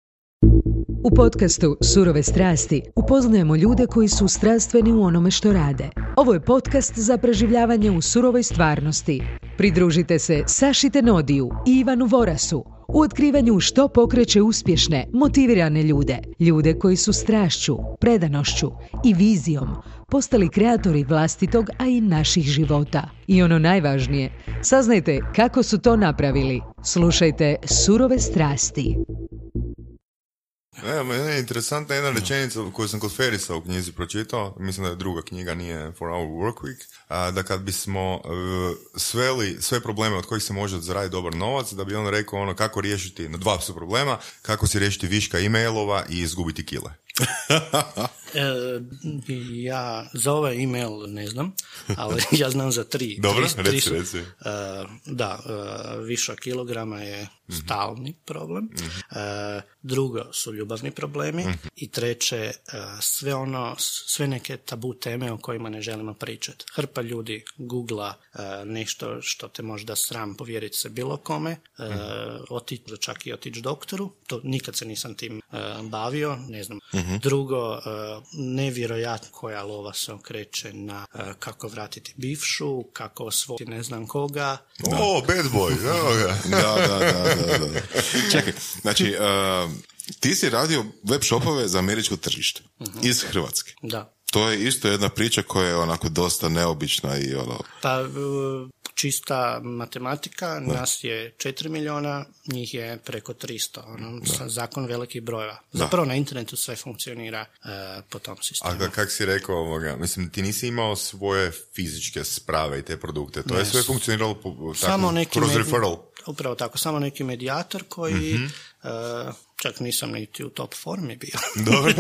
Speaker 1: U podcastu Surove strasti upoznajemo ljude koji su strastveni u onome što rade. Ovo je podcast za preživljavanje u surovoj stvarnosti. Pridružite se Saši Tenodiju i Ivanu Vorasu u otkrivanju što pokreće uspješne, motivirane ljude. Ljude koji su strašću, predanošću i vizijom postali kreatori vlastitog, a i naših života. I ono najvažnije, saznajte kako su to napravili. Slušajte Surove strasti.
Speaker 2: Ne, meni je interesantna jedna rečenica koju sam kod Ferisa u knjizi pročitao, mislim da je druga knjiga, nije For Our Work Week, a, da kad bismo uh, sveli sve probleme od kojih se može zaraditi dobar novac, da bi on rekao ono kako riješiti, na dva su problema, kako se riješiti viška e-mailova i izgubiti kile.
Speaker 4: E, ja za ovaj email ne znam, ali ja znam za tri.
Speaker 2: Dobro,
Speaker 4: tri,
Speaker 2: reci, reci.
Speaker 4: Uh, da, uh, viša kilograma je stalni problem. mm drugo su ljubavni problemi. Mhm. I treće, sve ono, sve neke tabu teme o kojima ne želimo pričati. Hrpa ljudi googla nešto što te možda sram povjeriti se bilo kome, mm otići, čak i otići doktoru. To nikad se nisam tim bavio, ne znam. Mhm. Drugo, nevjerojatno koja lova se okreće na kako vratiti bivšu, kako osvojiti ne znam koga.
Speaker 2: O, bad boy,
Speaker 3: da, da, da, da, da. Čekaj, znači, uh, ti si radio web shopove za američko tržište uh-huh. iz Hrvatske.
Speaker 4: Da.
Speaker 3: To je isto jedna priča koja je onako dosta neobična i ono...
Speaker 4: Pa, čista matematika, nas je 4 miliona, njih je preko 300, ono, zakon velikih brojeva. Zapravo na internetu sve funkcionira uh, po tom sistemu.
Speaker 2: A kak si rekao, ovoga, mislim, ti nisi imao svoje fizičke sprave i te produkte, to je sve funkcioniralo po, tako, samo neki kroz referral?
Speaker 4: Upravo tako, samo neki medijator koji mm čak nisam niti u top formi bio.
Speaker 3: Dobro.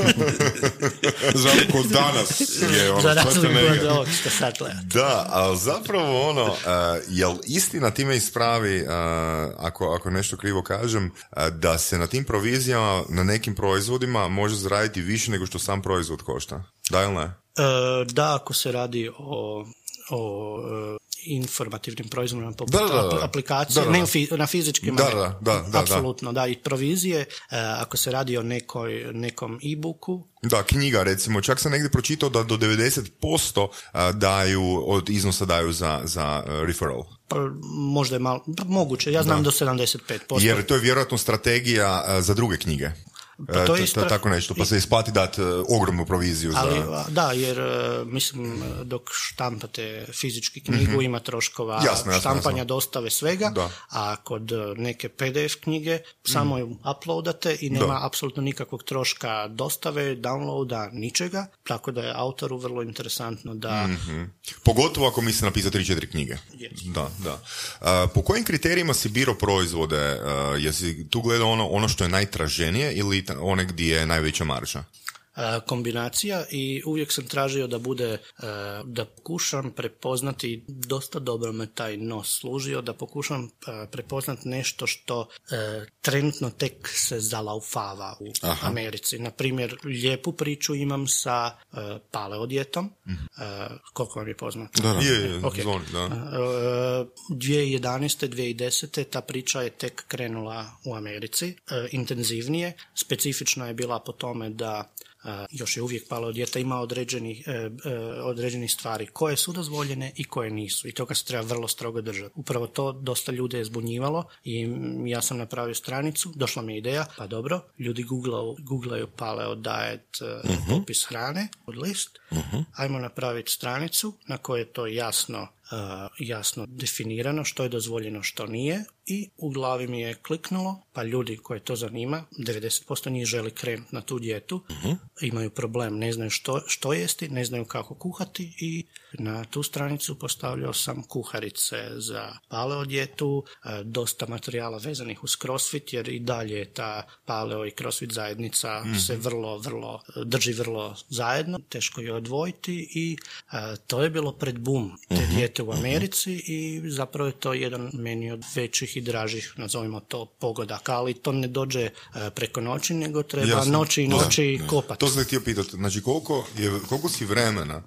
Speaker 3: Za danas je ono,
Speaker 4: Za razliku od ovog što sad
Speaker 2: Da, ali zapravo ono, uh, jel istina time ispravi, uh, ako, ako nešto krivo kažem, uh, da se na tim provizijama, na nekim proizvodima može zaraditi više nego što sam proizvod košta? Da ili ne?
Speaker 4: da, ako se radi o o informativnim proizvodima poput da, aplikacije, ne na fizičkim,
Speaker 2: da, da,
Speaker 4: apsolutno, da, i provizije, e, ako se radi o nekoj, nekom e-booku.
Speaker 2: Da, knjiga recimo, čak sam negdje pročitao da do 90% daju, od iznosa daju za, za e, referral.
Speaker 4: Pa, možda je malo, moguće, ja znam do 75%.
Speaker 2: Jer to je vjerojatno strategija za druge knjige. Pa to je istra... tako nešto, pa se isplati dati e, ogromnu proviziju.
Speaker 4: Ali, Da, jer e, mislim dok štampate fizički knjigu mm-hmm. ima troškova jasno, štampanja, dostave svega, a kod neke PDF knjige samo ju uploadate i nema apsolutno nikakvog troška dostave, downloada, ničega, tako da je autoru vrlo interesantno da...
Speaker 2: mm Pogotovo ako misli napisati 3-4 knjige. Da, da. po kojim kriterijima si biro proizvode? jesi tu gledao ono, ono što je najtraženije ili one gdje je najveća marža?
Speaker 4: E, kombinacija i uvijek sam tražio da bude, e, da pokušam prepoznati, dosta dobro me taj nos služio, da pokušam e, prepoznati nešto što trenutno tek se zalaufava u Americi. Na primjer, lijepu priču imam sa paleodjetom, mm koliko vam je poznato?
Speaker 2: Da, da. Je, okay. zvoni, da.
Speaker 4: 2011. 2010. ta priča je tek krenula u Americi, intenzivnije, specifična je bila po tome da još je uvijek palo djeta, ima određeni, e, e, određeni stvari koje su dozvoljene i koje nisu. I toga se treba vrlo strogo držati. Upravo to dosta ljude je zbunjivalo i ja sam napravio stranicu, došla mi je ideja, pa dobro, ljudi googlaju, googlaju paleo diet uh popis hrane, od list, uh ajmo napraviti stranicu na kojoj je to jasno jasno definirano što je dozvoljeno, što nije i u glavi mi je kliknulo, pa ljudi koje to zanima, 90% njih želi krenuti na tu dijetu, uh imaju problem, ne znaju što, što jesti, ne znaju kako kuhati i na tu stranicu postavljao sam kuharice za paleo dijetu, e, dosta materijala vezanih uz crossfit jer i dalje ta paleo i crossfit zajednica mhm. se vrlo, vrlo, drži vrlo zajedno, teško je odvojiti i e, to je bilo pred boom te uh dijete u mhm. Americi i zapravo je to jedan meni od većih i dražih, nazovimo to, pogodaka, ali to ne dođe e, preko noći, nego treba noći i noći kopati.
Speaker 2: To sam htio pitati, znači koliko, je, koliko si vremena,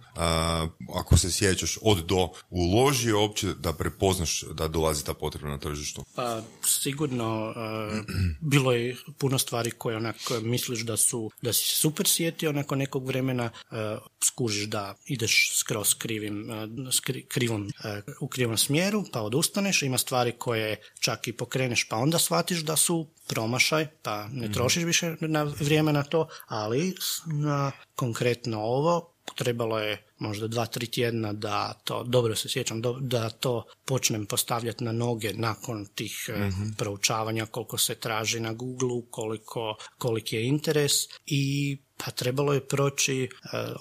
Speaker 2: ako se sjećaš, od do uložio uopće da prepoznaš da dolazi ta potreba na tržištu?
Speaker 4: Pa sigurno bilo je puno stvari koje onak misliš da su, da si super sjetio nakon nekog vremena skužiš da ideš skroz krivim, krivom, u krivom smjeru, pa odustaneš, ima stvari koje čak i pokreneš pa onda shvatiš da su promašaj, pa ne mhm. trošiš više na vrijeme na to, ali na konkretno ovo trebalo je možda dva, tri tjedna da to, dobro se sjećam, da to počnem postavljati na noge nakon tih mm proučavanja koliko se traži na Google, koliko, koliki je interes i pa trebalo je proći e,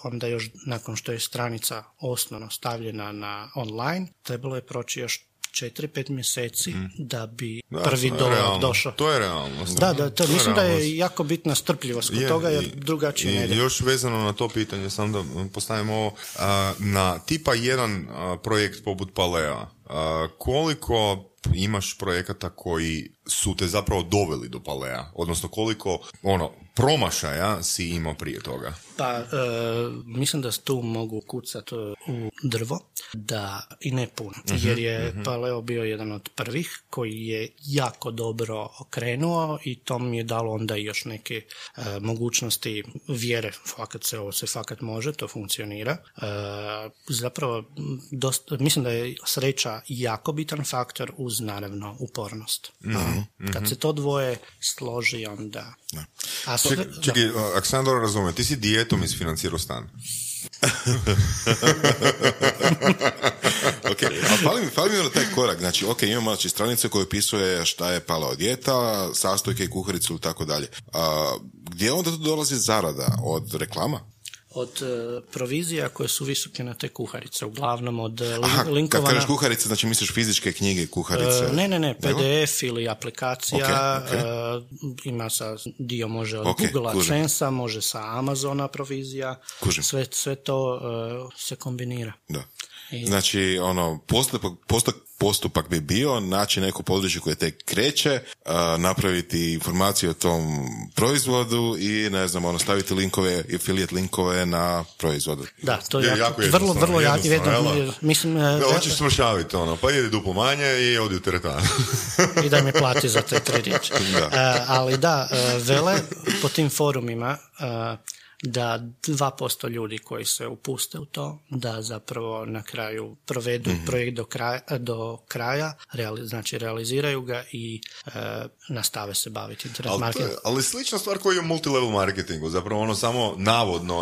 Speaker 4: onda još nakon što je stranica osnovno stavljena na online, trebalo je proći još 4-5 mjeseci mm. da bi da, prvi dolar došao.
Speaker 2: To je realnost.
Speaker 4: Da, da, to, mislim da je jako bitna strpljivost kod toga jer drugačije
Speaker 2: i,
Speaker 4: ne ide.
Speaker 2: Još vezano na to pitanje, sam da postavimo ovo, na tipa jedan projekt poput Palea, koliko imaš projekata koji su te zapravo doveli do Palea, odnosno koliko ono promašaja si imao prije toga?
Speaker 4: Pa, e, mislim da tu mogu kucati u drvo, da i ne puno, mhm, jer je uh Paleo bio jedan od prvih koji je jako dobro okrenuo i to mi je dalo onda još neke e, mogućnosti vjere, fakat se ovo se fakat može, to funkcionira. E, zapravo, mislim da je sreća jako bitan faktor uz naravno upornost. Mhm, Kad se to dvoje složi, onda...
Speaker 2: A Ček, čekaj, ako sam dobro razumijem, ti si dijetom isfinancirao stan.
Speaker 3: ok, a fali mi, fali mi taj korak. Znači, ok, imamo znači stranice koje opisuje šta je paleo dijeta, sastojke i kuharicu i tako dalje. Gdje onda tu dolazi zarada? Od reklama?
Speaker 4: Od uh, provizija koje su visoke na te kuharice, uglavnom od uh,
Speaker 3: Aha, Kad kažeš kuharice, znači misliš fizičke knjige kuharice?
Speaker 4: Uh, ne, ne, ne, PDF ili aplikacija, ima sa, dio može od okay, Google AdSense, može sa Amazona provizija, sve, sve to se kombinira.
Speaker 3: Da. Znači, ono, postupak, postupak, postupak bi bio naći neko područje koje tek kreće, napraviti informaciju o tom proizvodu i ne znam, ono, staviti linkove, affiliate linkove na proizvodu.
Speaker 4: Da, to je, jako, vrlo, vrlo jednostavno. Mislim,
Speaker 2: da, hoćeš smršaviti ono, pa jedi duplo manje i odi u teretanu.
Speaker 4: I da mi plati za te tri riječi. ali da, e, vele po tim forumima da 2% ljudi koji se upuste u to, da zapravo na kraju provedu mm projekt do kraja, do kraja znači realiziraju ga i e, nastave se baviti internet
Speaker 2: ali,
Speaker 4: marketingom.
Speaker 2: Ali slična stvar koja je u multilevel marketingu, zapravo ono samo navodno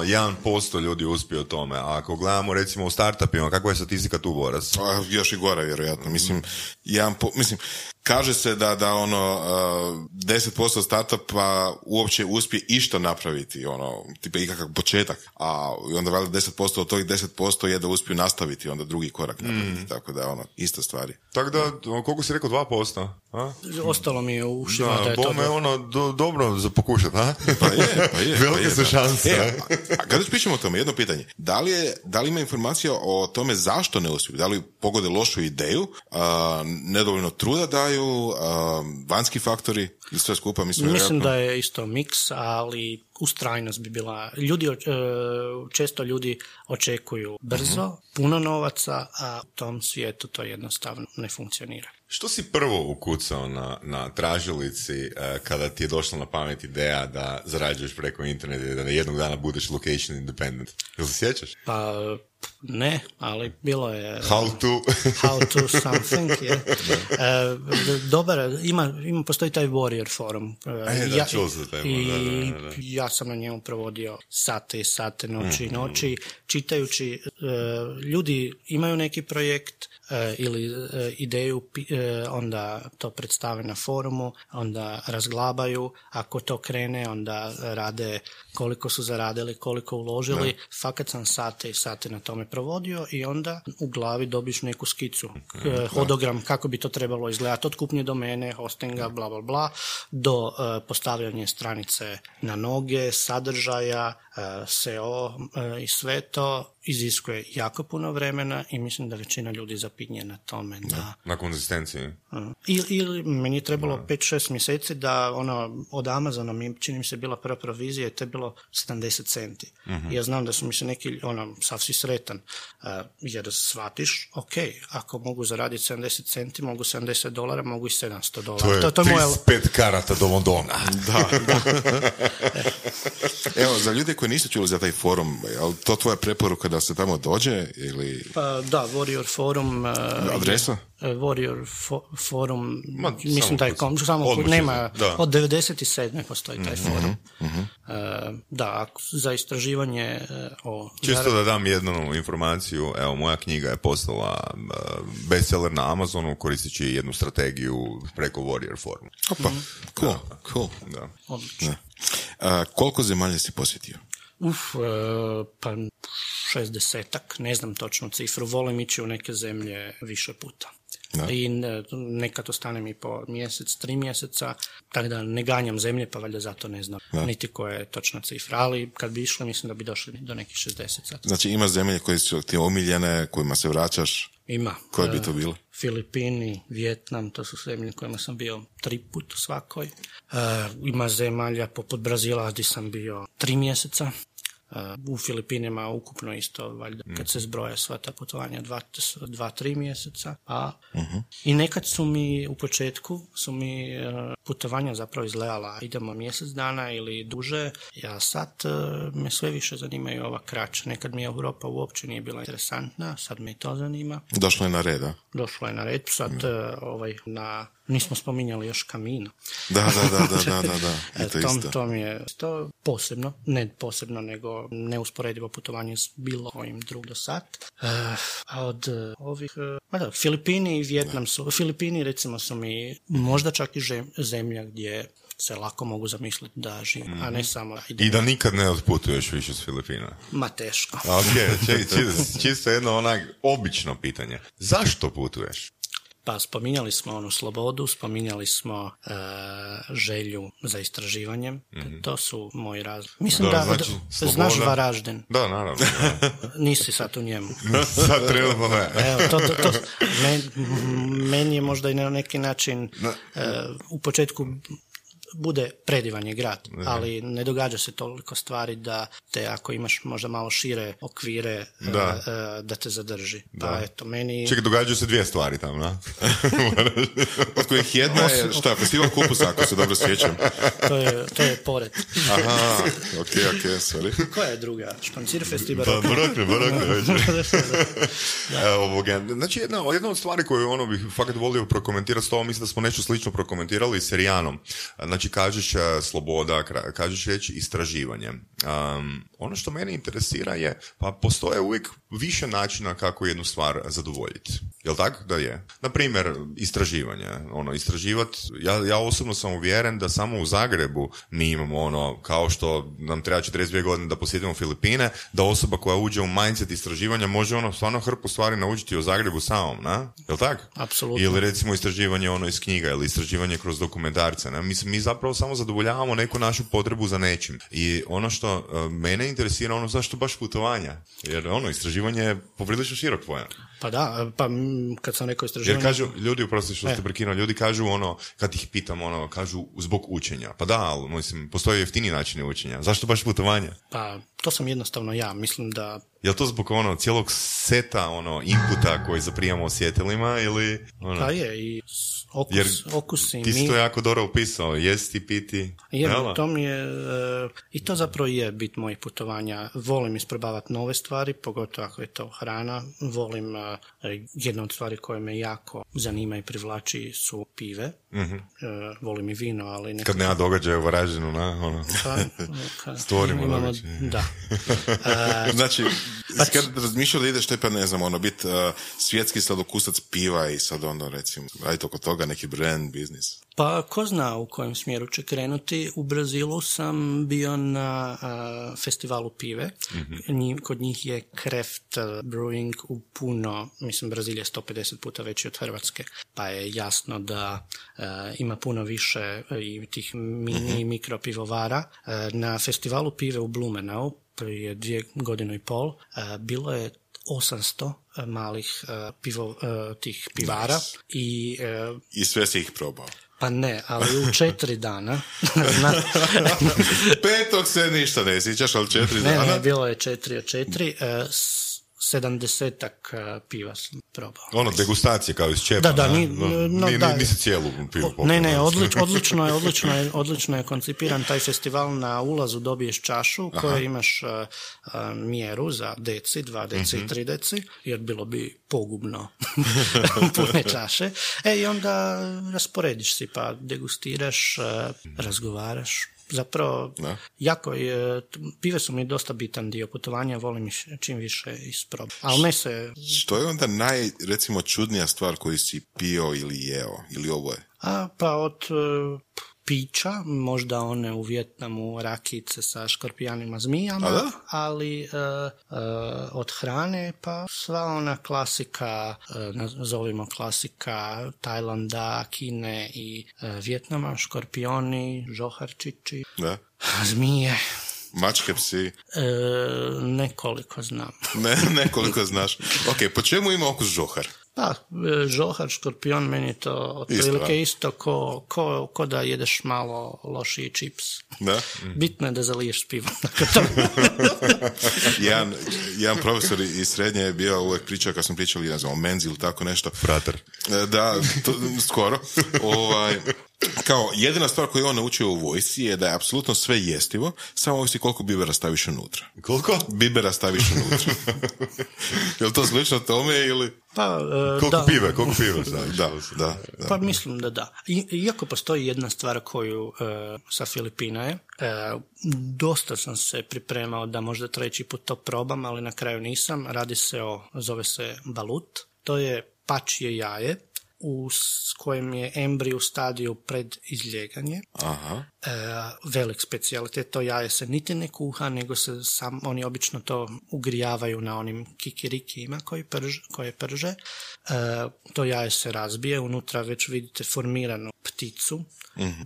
Speaker 2: 1% ljudi uspije u tome, a ako gledamo recimo u startupima, kakva je statistika tu borac?
Speaker 3: još i gora vjerojatno, mislim jedan po, mislim, kaže se da, da ono, uh, 10% startupa uopće uspije išto napraviti, ono, tipa ikakav početak, a onda valjda 10% od tog 10% je da uspiju nastaviti onda drugi korak napraviti,
Speaker 2: Mm.
Speaker 3: tako da, ono, ista stvari.
Speaker 2: Tako da, koliko si rekao, 2%? A?
Speaker 4: Ostalo mi je u ušima da,
Speaker 2: Da,
Speaker 4: je to...
Speaker 2: bome
Speaker 4: do-
Speaker 2: ono do, dobro za pokušat, a?
Speaker 3: Pa je, pa je.
Speaker 2: Velike
Speaker 3: pa je,
Speaker 2: su šanse,
Speaker 3: E, a, a kad već pričamo o tome, jedno pitanje. Da li, je, da li ima informacija o tome zašto ne uspiju? Da li pogode lošu ideju, a, nedovoljno truda daju, a, vanjski faktori i sve skupa? Mislim,
Speaker 4: Mislim da je isto miks, ali ustrajnost bi bila... Ljudi, e, često ljudi očekuju brzo,
Speaker 3: Mhm.
Speaker 4: puno novaca, a u tom svijetu to jednostavno ne funkcionira.
Speaker 2: Što si prvo ukucao na, na tražilici eh, kada ti je došla na pamet ideja da zarađuješ preko interneta i da jednog dana budeš location independent? Jel se sjećaš?
Speaker 4: Pa ne, ali bilo je...
Speaker 2: How to...
Speaker 4: How to something, je. E, dobar, ima, ima, postoji taj Warrior forum. E,
Speaker 2: E, da, čuo taj,
Speaker 4: I
Speaker 2: da, da, da,
Speaker 4: ja sam na njemu provodio sate i sate, noći i noći, čitajući, e, ljudi imaju neki projekt e, ili e, ideju, e, onda to predstave na forumu, onda razglabaju, ako to krene, onda rade koliko su zaradili, koliko uložili, fakat sam sate i sate na tome provodio i onda u glavi dobiš neku skicu, k- hodogram kako bi to trebalo izgledati, od kupnje domene, hostinga, bla bla bla, do e, postavljanja stranice na noge, sadržaja, e, SEO e, i sve to iziskuje jako puno vremena i mislim da većina ljudi zapinje na tome da
Speaker 2: na konzistenciji.
Speaker 4: ili, ili meni je trebalo 5-6 mjeseci da ono, od Amazona mi čini mi se bila prva provizija i to je bilo 70 centi. Ja znam da su mi se neki, ono, sav si sretan, uh, jer shvatiš, ok, ako mogu zaraditi 70 centi, mogu 70 dolara, mogu i 700 dolara.
Speaker 2: To je,
Speaker 4: to je moja...
Speaker 2: 35 karata do Londona.
Speaker 3: Da, da. Evo, za ljude koji nisu čuli za taj forum, je to tvoja preporuka da se tamo dođe ili
Speaker 4: Pa, da, Warrior Forum... uh,
Speaker 3: adresa?
Speaker 4: uh, Warrior fo- Forum,
Speaker 2: Ma,
Speaker 4: mislim da
Speaker 2: kuc-
Speaker 4: kom, samo
Speaker 2: odmah će
Speaker 4: nema,
Speaker 2: da.
Speaker 4: od 97. postoji taj forum. Uh, da, za istraživanje uh, o...
Speaker 2: Čisto da dam jednu informaciju, evo, moja knjiga je postala uh, bestseller na Amazonu koristeći jednu strategiju preko Warrior Forum.
Speaker 3: Opa, cool, cool.
Speaker 2: Da.
Speaker 4: Odlično.
Speaker 3: A, koliko zemalja si posjetio?
Speaker 4: Uf, e, pa šestdesetak, ne znam točnu cifru, volim ići u neke zemlje više puta.
Speaker 3: Da.
Speaker 4: I ne- nekad ostanem i po mjesec, tri mjeseca, tako da ne ganjam zemlje, pa valjda zato ne znam niti koja je točna cifra, ali kad bi išli mislim da bi došli do nekih 60 sad.
Speaker 3: Znači ima zemlje koje su ti omiljene, kojima se vraćaš,
Speaker 4: Ima.
Speaker 3: koje bi
Speaker 4: e,
Speaker 3: to bile?
Speaker 4: Filipini, Vjetnam, to su zemlje kojima sam bio tri put u svakoj. E, ima zemalja poput Brazila gdje sam bio tri mjeseca. U Filipinima ukupno isto, valjda, kad se zbroje sva ta putovanja, dva, dva tri mjeseca. A, I nekad su mi, u početku, su mi e, putovanja zapravo izgledala, idemo mjesec dana ili duže. Ja sad e, me sve više zanimaju ova kraća. Nekad mi Europa uopće nije bila interesantna, sad me i to zanima
Speaker 3: Došlo je na red, a?
Speaker 4: došlo je na red, sad e, ovaj, na, nismo spominjali još kamino.
Speaker 3: Da, da, da, da, da, da, da. To
Speaker 4: E, to,
Speaker 3: isto.
Speaker 4: to mi je to posebno, ne posebno, nego neusporedivo putovanje s bilo kojim drugim do sad. E, a od e, ovih, ma da, Filipini i Vjetnam su, Filipini recimo su mi možda čak i žem- zemlja gdje se lako mogu zamisliti da živim, a ne samo da idem.
Speaker 2: I da nikad ne otputuješ više s Filipina.
Speaker 4: Ma teško.
Speaker 2: Ok, čisto jedno onak obično pitanje. Zašto putuješ?
Speaker 4: Pa spominjali smo onu slobodu, spominjali smo e, želju za istraživanjem. To su moji razlozi. Mislim
Speaker 2: Da,
Speaker 4: da,
Speaker 2: znači,
Speaker 4: da- znaš Varaždin,
Speaker 2: Da, naravno.
Speaker 4: nisi sad u njemu.
Speaker 2: Sad trenutno ne.
Speaker 4: Evo, to, to, to, men- meni je možda i na neki način e, u početku bude predivan je grad, ali ne događa se toliko stvari da te ako imaš možda malo šire okvire e,
Speaker 2: Da.
Speaker 4: e, da te zadrži. Pa eto, meni...
Speaker 2: Čekaj, događaju se dvije stvari tamo, na?
Speaker 3: Od kojih jedna je, šta, festival kupusa, ako se dobro sjećam.
Speaker 4: To je, to je pored.
Speaker 3: Aha, ok, ok, sorry.
Speaker 4: Koja je druga? Špancirfest i
Speaker 2: Da,
Speaker 4: barokne.
Speaker 2: barokne, barokne već. E, ovoga, Znači, jedna, jedna od stvari koju ono bih fakat volio prokomentirati s tobom, mislim da smo nešto slično prokomentirali s Serijanom. Znači, znači kažeš a, sloboda, kažeš reći istraživanje. Um, ono što mene interesira je, pa postoje uvijek više načina kako jednu stvar zadovoljiti. Jel tako da je? Na primjer, istraživanje. Ono, istraživat, ja, ja osobno sam uvjeren da samo u Zagrebu mi imamo ono, kao što nam treba 42 godine da posjetimo Filipine, da osoba koja uđe u mindset istraživanja može ono stvarno hrpu stvari naučiti o Zagrebu samom, na? Jel tako?
Speaker 4: Apsolutno.
Speaker 2: Ili recimo istraživanje ono iz knjiga ili istraživanje kroz dokumentarce. Ne? Mi, mi zapravo samo zadovoljavamo neku našu potrebu za nečim. I ono što uh, mene interesira, ono zašto baš putovanja? Jer ono, istraživanje je poprilično širok pojam.
Speaker 4: Pa da, pa m, kad sam rekao
Speaker 2: Jer
Speaker 4: istraživanje...
Speaker 2: kažu, ljudi, uprosti što ste
Speaker 4: E.
Speaker 2: prekinuli, ljudi kažu ono, kad ih pitam, ono, kažu zbog učenja. Pa da, ali, mislim, postoje jeftini načini učenja. Zašto baš putovanja?
Speaker 4: Pa to sam jednostavno ja. Mislim da
Speaker 2: Je li to zbog ono, cijelog seta, ono, inputa koji zaprijamo osjetilima ili, ono,
Speaker 4: pa je i okus,
Speaker 2: jer
Speaker 4: okusi,
Speaker 2: ti si to jako dobro opisao, jesti, piti.
Speaker 4: Je,
Speaker 2: jel da?
Speaker 4: to mi je, e, i to zapravo je bit mojih putovanja. Volim isprobavati nove stvari, pogotovo ako je to hrana. Volim, e, jedna od stvari koje me jako zanima i privlači su pive. E, volim i vino, ali nekako...
Speaker 2: Kad nema događaja u Varaždinu, na, ono.
Speaker 4: Pa, ka-
Speaker 2: Stvorimo
Speaker 4: imamo-. Da. E,
Speaker 3: Znači, kad razmišljao da ideš pa ne znam, ono, bit uh, svjetski sladokusac piva i sad onda recimo, raditi oko toga neki brand biznis.
Speaker 4: Pa ko zna u kojem smjeru će krenuti. U Brazilu sam bio na a, festivalu pive. Nji- kod njih je Kraft a, Brewing u puno, mislim Brazil je 150 puta veći od Hrvatske, pa je jasno da a, ima puno više a, i tih mini i mikro pivovara. A, na festivalu pive u Blumenau prije dvije godinu i pol a, bilo je 800 malih a, pivo, tih pivara i e,
Speaker 3: I sve si ih probao.
Speaker 4: pa ne, ali u četiri dana. Zna,
Speaker 3: Petog se ništa ne sjećaš, ali četiri
Speaker 4: ne,
Speaker 3: dana.
Speaker 4: ne, bilo je četiri od četiri. e, s- sedamdesetak e, piva sam probao.
Speaker 2: Ono, degustacije kao iz čepa.
Speaker 4: Da, da, ni-
Speaker 2: No,
Speaker 4: no,
Speaker 2: ni-
Speaker 4: da.
Speaker 2: ni- nisi cijelu pivu popio,
Speaker 4: Ne, ne, odlič, odlično je, odlično je, odlično je koncipiran taj festival. Na ulazu dobiješ čašu u kojoj imaš e, mjeru za deci, dva deci
Speaker 2: Mhm.
Speaker 4: i tri deci, jer bilo bi pogubno pune čaše. E, i onda rasporediš si, pa degustiraš, e, razgovaraš. Zapravo,
Speaker 3: Da.
Speaker 4: jako je, pive su mi dosta bitan dio putovanja, volim čim više isprobati. Ali ne se,
Speaker 3: Što je onda naj, recimo, čudnija stvar koju si pio ili jeo, ili oboje?
Speaker 4: A, pa od e, pića, možda one u Vjetnamu rakice sa škorpijanima zmijama,
Speaker 3: A da?
Speaker 4: ali e, e, od hrane pa sva ona klasika, e, nazovimo klasika Tajlanda, Kine i e, Vjetnama, škorpioni, žoharčići,
Speaker 3: Da?
Speaker 4: zmije,
Speaker 3: Mačke, psi,
Speaker 4: e, nekoliko znam.
Speaker 3: ne, nekoliko znaš. Ok, po čemu ima okus žohar?
Speaker 4: Pa, e, žohar, škorpion, meni je to otprilike isto ko, ko, ko da jedeš malo lošiji čips.
Speaker 3: Da?
Speaker 4: Bitno je da zaliješ s pivom nakon toga.
Speaker 3: jedan, jedan profesor iz srednje je bio uvijek pričao kad smo pričali ne znam, o menzi ili tako nešto.
Speaker 2: Frater.
Speaker 3: E, Da, to, skoro. Ovaj, kao, jedina stvar koju je on naučio u vojsci je da je apsolutno sve jestivo, samo ovisi koliko bibera staviš unutra.
Speaker 2: Koliko?
Speaker 3: Bibera staviš unutra. je li to slično tome ili...
Speaker 4: Pa, e,
Speaker 2: Koliko
Speaker 4: da,
Speaker 2: pive, koliko pive?
Speaker 3: Da, da, da.
Speaker 4: Pa mislim da da. I, iako postoji jedna stvar koju e, sa Filipina je, e, dosta sam se pripremao da možda treći put to probam, ali na kraju nisam. Radi se o, zove se balut. To je pačje jaje u kojem je embrij u stadiju pred izljeganje.
Speaker 3: Aha.
Speaker 4: E, velik specijalitet, to jaje se niti ne kuha, nego se sam, oni obično to ugrijavaju na onim kikirikijima koji prž, koje prže. E, to jaje se razbije, unutra već vidite formiranu pticu,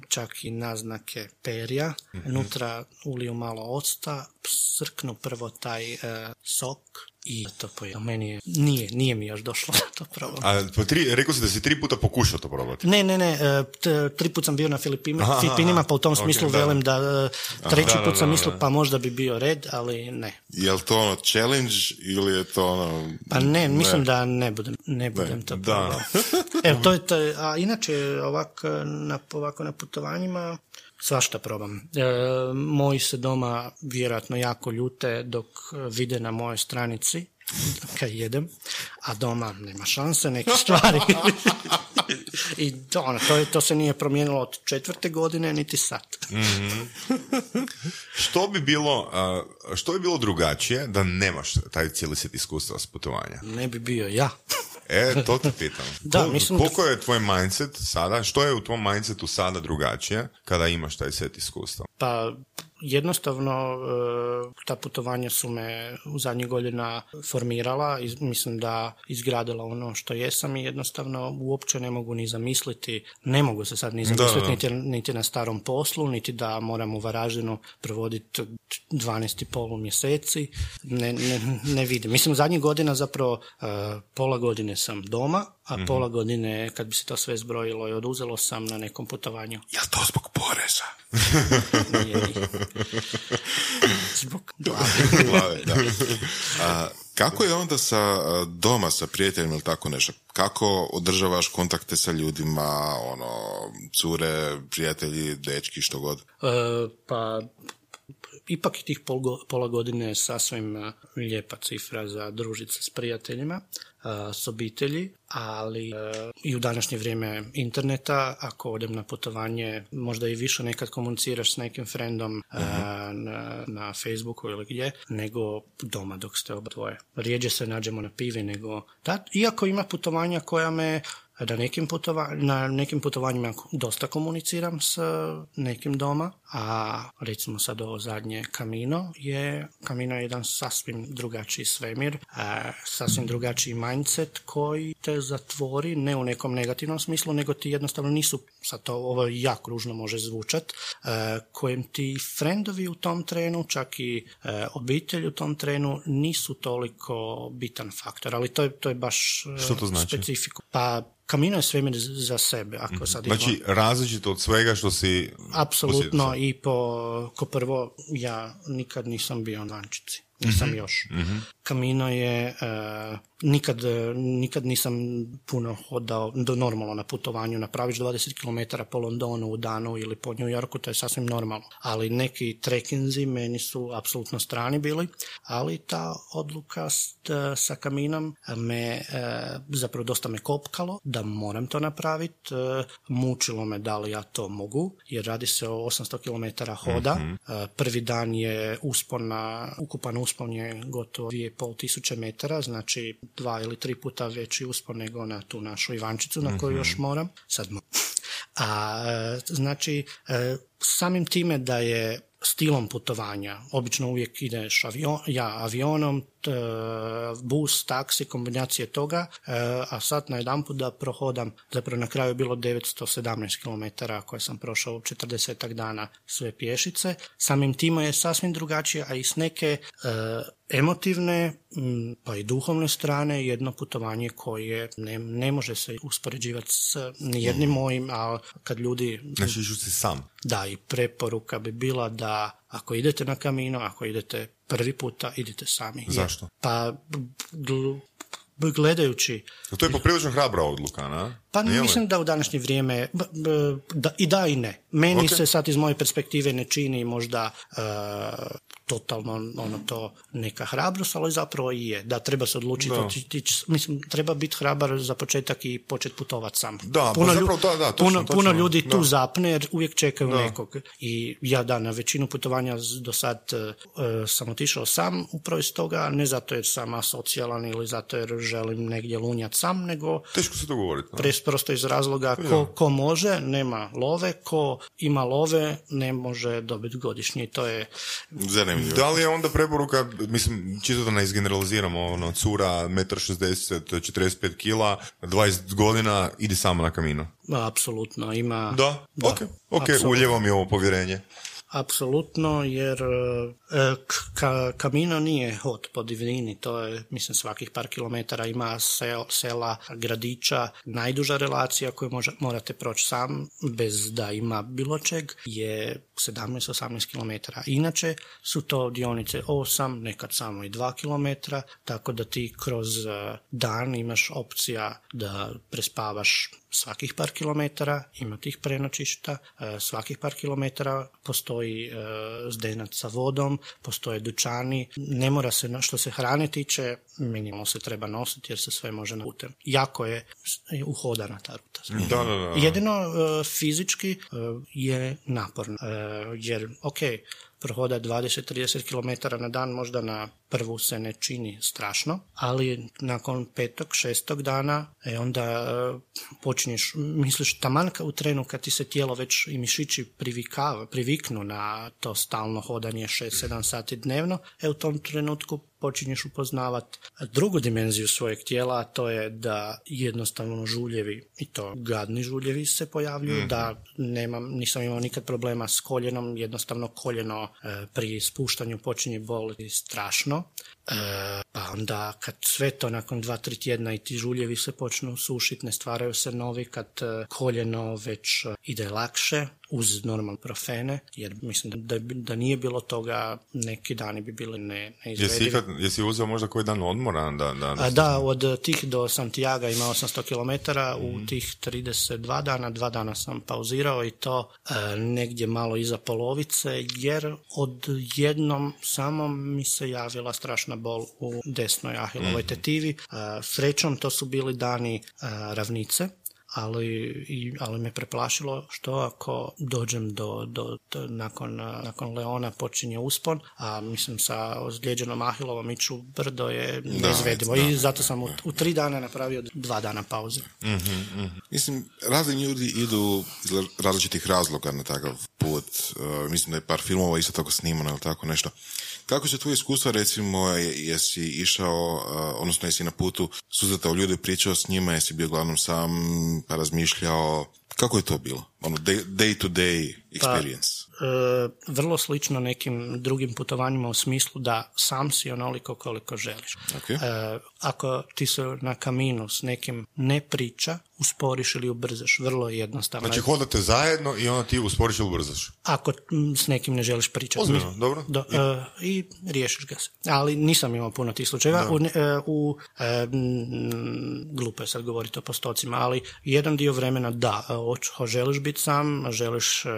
Speaker 4: čak i naznake perja. Unutra uliju malo octa, srknu prvo taj e, sok i to pojedu. Meni je, nije, nije mi još došlo da to probam.
Speaker 2: A po tri, rekao si da si tri puta pokušao to probati.
Speaker 4: Ne, ne, ne, e, t- tri put sam bio na Filipima,
Speaker 2: Aha,
Speaker 4: Filipinima, pa u tom smislu
Speaker 2: da.
Speaker 4: velim da e, treći
Speaker 2: da,
Speaker 4: put sam mislio pa možda bi bio red, ali ne.
Speaker 3: Je li to ono challenge ili je to ono...
Speaker 4: Pa ne, mislim da ne budem, ne budem to
Speaker 2: da.
Speaker 4: Evo, to je, to je- a inače ovak, na, ovako na putovanjima svašta probam. E, moji se doma vjerojatno jako ljute dok vide na mojoj stranici kad jedem, a doma nema šanse, neke stvari. I to, ono, to, je, to se nije promijenilo od četvrte godine, niti sad.
Speaker 5: Što bi bilo, što bi bilo drugačije da nemaš taj cijeli set iskustva s putovanja?
Speaker 4: Ne bi bio ja.
Speaker 5: E, to te pitam.
Speaker 4: Da,
Speaker 5: Kol-
Speaker 4: mislim da-
Speaker 5: Koliko je tvoj mindset sada, što je u tvom mindsetu sada drugačije kada imaš taj set iskustva?
Speaker 4: Pa jednostavno e, ta putovanja su me u zadnjih godina formirala i mislim da izgradila ono što jesam i jednostavno uopće ne mogu ni zamisliti, ne mogu se sad ni zamisliti
Speaker 5: da.
Speaker 4: Niti, niti na starom poslu, niti da moram u Varaždinu provoditi 12 i polu mjeseci, ne, ne, ne vidim. Mislim, zadnjih godina zapravo e, pola godine sam doma, a pola godine, kad bi se to sve zbrojilo i oduzelo sam na nekom putovanju.
Speaker 3: Jel to zbog poreza?
Speaker 4: Nije ni- Zbog glave.
Speaker 3: Glave, da. A, kako je onda sa doma, sa prijateljima ili tako nešto? Kako održavaš kontakte sa ljudima, ono, cure, prijatelji, dečki, što god?
Speaker 4: E, pa ipak je tih pol go- pola godine sasvim lijepa cifra za družiti se s prijateljima, s obitelji, ali i u današnje vrijeme interneta, ako odem na putovanje, možda i više nekad komuniciraš s nekim frendom e, na, na Facebooku ili gdje, nego doma dok ste oba dvoje. Rijeđe se nađemo na pivi nego... Da, iako ima putovanja koja me na nekim, putova, na nekim putovanjima dosta komuniciram s nekim doma, a recimo sad ovo zadnje Kamino je, Kamino je jedan sasvim drugačiji svemir, a, sasvim drugačiji mindset koji te zatvori, ne u nekom negativnom smislu, nego ti jednostavno nisu, sad to ovo jako ružno može zvučat, a, kojem ti frendovi u tom trenu, čak i e, obitelj u tom trenu nisu toliko bitan faktor, ali to je, to je baš e,
Speaker 5: Što to znači?
Speaker 4: specifikum. Pa Kamino je svemir za sebe, ako sad idemo-
Speaker 5: Znači, različito od svega što si...
Speaker 4: Apsolutno. I po, ko prvo, ja nikad nisam bio na Ančici. Nisam još. Kamino je, e, nikad, nikad nisam puno hodao do normalno na putovanju. Napraviš 20 km po Londonu u danu ili po New Yorku, to je sasvim normalno. Ali neki trekinzi meni su apsolutno strani bili, ali ta odluka s, t- sa Kaminom me, e, zapravo dosta me kopkalo da moram to napraviti. E, mučilo me da li ja to mogu, jer radi se o 800 km hoda. E, prvi dan je uspon na, ukupan uspon je gotovo 2500 tisuće metara, znači dva ili tri puta veći uspon nego na tu našu Ivančicu na koju još moram. Sad mo- A e, znači, e, samim time da je stilom putovanja, obično uvijek ideš avion, ja avionom, bus, taksi, kombinacije toga, e, a sad na jedan put da prohodam, zapravo na kraju je bilo 917 km koje sam prošao u 40 dana sve pješice. Samim time je sasvim drugačije, a i s neke e, emotivne pa i duhovne strane jedno putovanje koje ne, ne može se uspoređivati s nijednim mojim, a kad ljudi
Speaker 5: Znači, išao si sam.
Speaker 4: da, i preporuka bi bila da ako idete na kamino, ako idete prvi puta, idite sami. Jer-
Speaker 5: Zašto?
Speaker 4: Pa gl- gledajući,
Speaker 5: To je poprilično hrabra odluka, na?
Speaker 4: pa
Speaker 5: Nije li?
Speaker 4: mislim da u današnje vrijeme b- b- da, i da i ne. Meni
Speaker 5: Ok.
Speaker 4: se sad iz moje perspektive ne čini možda e, totalno ono to neka hrabrost, ali zapravo i je. Da, treba se odlučiti.
Speaker 5: Da.
Speaker 4: otići- ići- mislim, treba biti hrabar za početak i početi putovati sam.
Speaker 5: Da, pa
Speaker 4: puno,
Speaker 5: zapravo to- da, točno,
Speaker 4: puno,
Speaker 5: točno,
Speaker 4: puno ljudi tu
Speaker 5: da.
Speaker 4: zapne jer uvijek čekaju
Speaker 5: Da.
Speaker 4: nekog. I ja da, na većinu putovanja do sad e, e, sam otišao sam upravo iz toga, ne zato jer sam asocijalan ili zato jer želim negdje lunjat sam, nego
Speaker 5: Teško se dogovoriti.
Speaker 4: pres- prosto iz razloga ko, ko može, nema love, ko ima love, ne može dobiti godišnji. To je
Speaker 3: Zanimljivo.
Speaker 5: Da li je onda preporuka, mislim, čisto da ne izgeneraliziramo, ono, cura, 1,60 m, 45 kila, 20 godina, idi samo na kamino.
Speaker 4: apsolutno ima...
Speaker 5: Da, ok, ok,
Speaker 4: apsolutno.
Speaker 5: uljeva mi ovo povjerenje.
Speaker 4: Apsolutno, jer e, ka, Kamino nije hod po divnini, to je, mislim, svakih par kilometara ima sel, sela, gradića. Najduža relacija koju morate proći sam, bez da ima bilo čeg, je 17-18 km. Inače su to dionice 8, nekad samo i 2 km, tako da ti kroz e, dan imaš opcija da prespavaš svakih par kilometara ima tih prenoćišta, e, svakih par kilometara postoji e, zdenac sa vodom, postoje dućani, ne mora se, na što se hrane tiče, minimalno se treba nositi jer se sve može na putem. Jako je uhodana ta ruta.
Speaker 5: Da, da, da.
Speaker 4: Jedino e, fizički je naporno, jer ok, prohoda 20-30 km na dan možda na prvu se ne čini strašno, ali nakon petog, šestog dana e, onda e, počinješ, misliš taman u trenu kad ti se tijelo već i mišići privikava, priviknu na to stalno hodanje 6-7 sati dnevno, e u tom trenutku počinješ upoznavati drugu dimenziju svojeg tijela, a to je da jednostavno žuljevi, i to gadni žuljevi se pojavljuju, da nemam, nisam imao nikad problema s koljenom, jednostavno koljeno e, pri spuštanju počinje boliti strašno. E, pa onda kad sve to nakon dva, tri tjedna i ti žuljevi se počnu sušiti, ne stvaraju se novi, kad e, koljeno već e, ide lakše, uz normal profene, jer mislim da, da nije bilo toga, neki dani bi bili ne,
Speaker 5: Jesi,
Speaker 4: neizvedivi.
Speaker 5: ikad, jesi uzeo možda koji dan odmora? Da, da,
Speaker 4: A, da, od tih do Santiago ima 800 km, u tih 32 dana, dva dana sam pauzirao i to e, negdje malo iza polovice, jer od jednom samom mi se javila strašna bol u desnoj ahilovoj tetivi. E, srećom to su bili dani ravnice, ali, ali me preplašilo što ako dođem do, do, do- nakon, nakon Leona počinje uspon, a mislim sa ozlijeđenom ahilovom iću brdo je neizvedivo i zato sam u, u tri dana napravio dva dana pauze.
Speaker 3: Mislim, razni ljudi idu iz različitih razloga na takav put. Uh, mislim da je par filmova isto tako snimano ili tako nešto. Kako se tvoje iskustva, recimo, je- jesi išao, uh, odnosno jesi na putu susretao ljude, pričao s njima, jesi bio uglavnom sam, razmišljao, kako je to bilo? Ono, day, to day experience.
Speaker 4: E, vrlo slično nekim drugim putovanjima u smislu da sam si onoliko koliko želiš.
Speaker 3: Ok.
Speaker 4: E, ako ti se na kaminu s nekim ne priča, usporiš ili ubrzaš, vrlo je jednostavno.
Speaker 5: Znači hodate zajedno i onda ti usporiš ili ubrzaš.
Speaker 4: Ako s nekim ne želiš pričati.
Speaker 5: Ozbiljno, dobro.
Speaker 4: Do, e, I riješiš ga se. Ali nisam imao puno tih slučajeva. U, ne- e, u e, m, glupo je sad govoriti o postocima, ali jedan dio vremena da, e, hoć- ho- želiš biti sam, želiš e,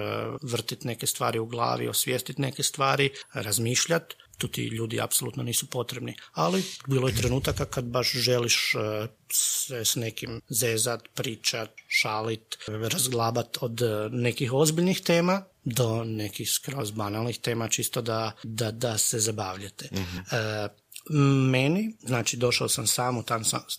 Speaker 4: vrtiti neke stvari u glavi, osvijestiti neke stvari, razmišljati, tu ti ljudi apsolutno nisu potrebni. Ali bilo je trenutaka kad baš želiš e, se s nekim zezat, pričat, šalit, razglabat od e, nekih ozbiljnih tema do nekih skroz banalnih tema čisto da, da, da se zabavljate. E, meni, znači došao sam sam u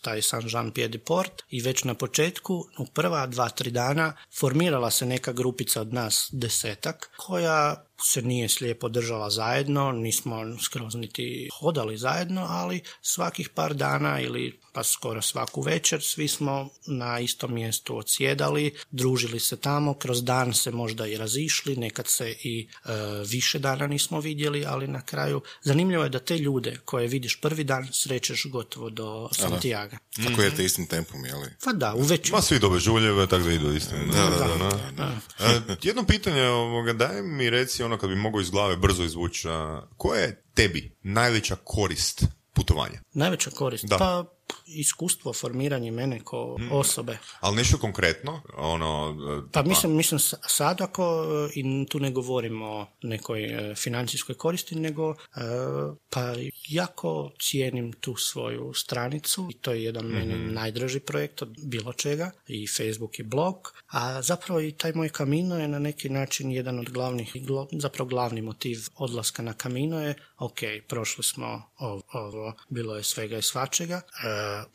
Speaker 4: taj San Jean Pied Port i već na početku, u prva dva, tri dana, formirala se neka grupica od nas desetak, koja se nije slijepo držala zajedno, nismo skroz niti hodali zajedno, ali svakih par dana ili pa skoro svaku večer svi smo na istom mjestu odsjedali, družili se tamo, kroz dan se možda i razišli, nekad se i e, više dana nismo vidjeli, ali na kraju zanimljivo je da te ljude koje vidiš prvi dan srećeš gotovo do Santiago.
Speaker 3: Tako je te istim tempom, jeli?
Speaker 4: Pa da, u većini.
Speaker 5: Ma svi dobe žuljeve, tako da idu isto.
Speaker 3: Da, da, da,
Speaker 5: E, jedno pitanje, ovoga, daj mi reci ono kad bi mogao iz glave brzo izvući, koja je tebi najveća korist putovanja?
Speaker 4: Najveća korist.
Speaker 5: Da.
Speaker 4: Pa iskustvo, formiranje mene ko osobe.
Speaker 5: Ali nešto konkretno, ono... e,
Speaker 4: Pa mislim, mislim sa- sad ako, e, i tu ne govorimo o nekoj e, financijskoj koristi, nego pa jako cijenim tu svoju stranicu i to je jedan meni najdraži projekt od bilo čega i Facebook i blog, a zapravo i taj moj kamino je na neki način jedan od glavnih, zapravo glavni motiv odlaska na kamino je ok, prošli smo ovo, ovo bilo je svega i svačega, e,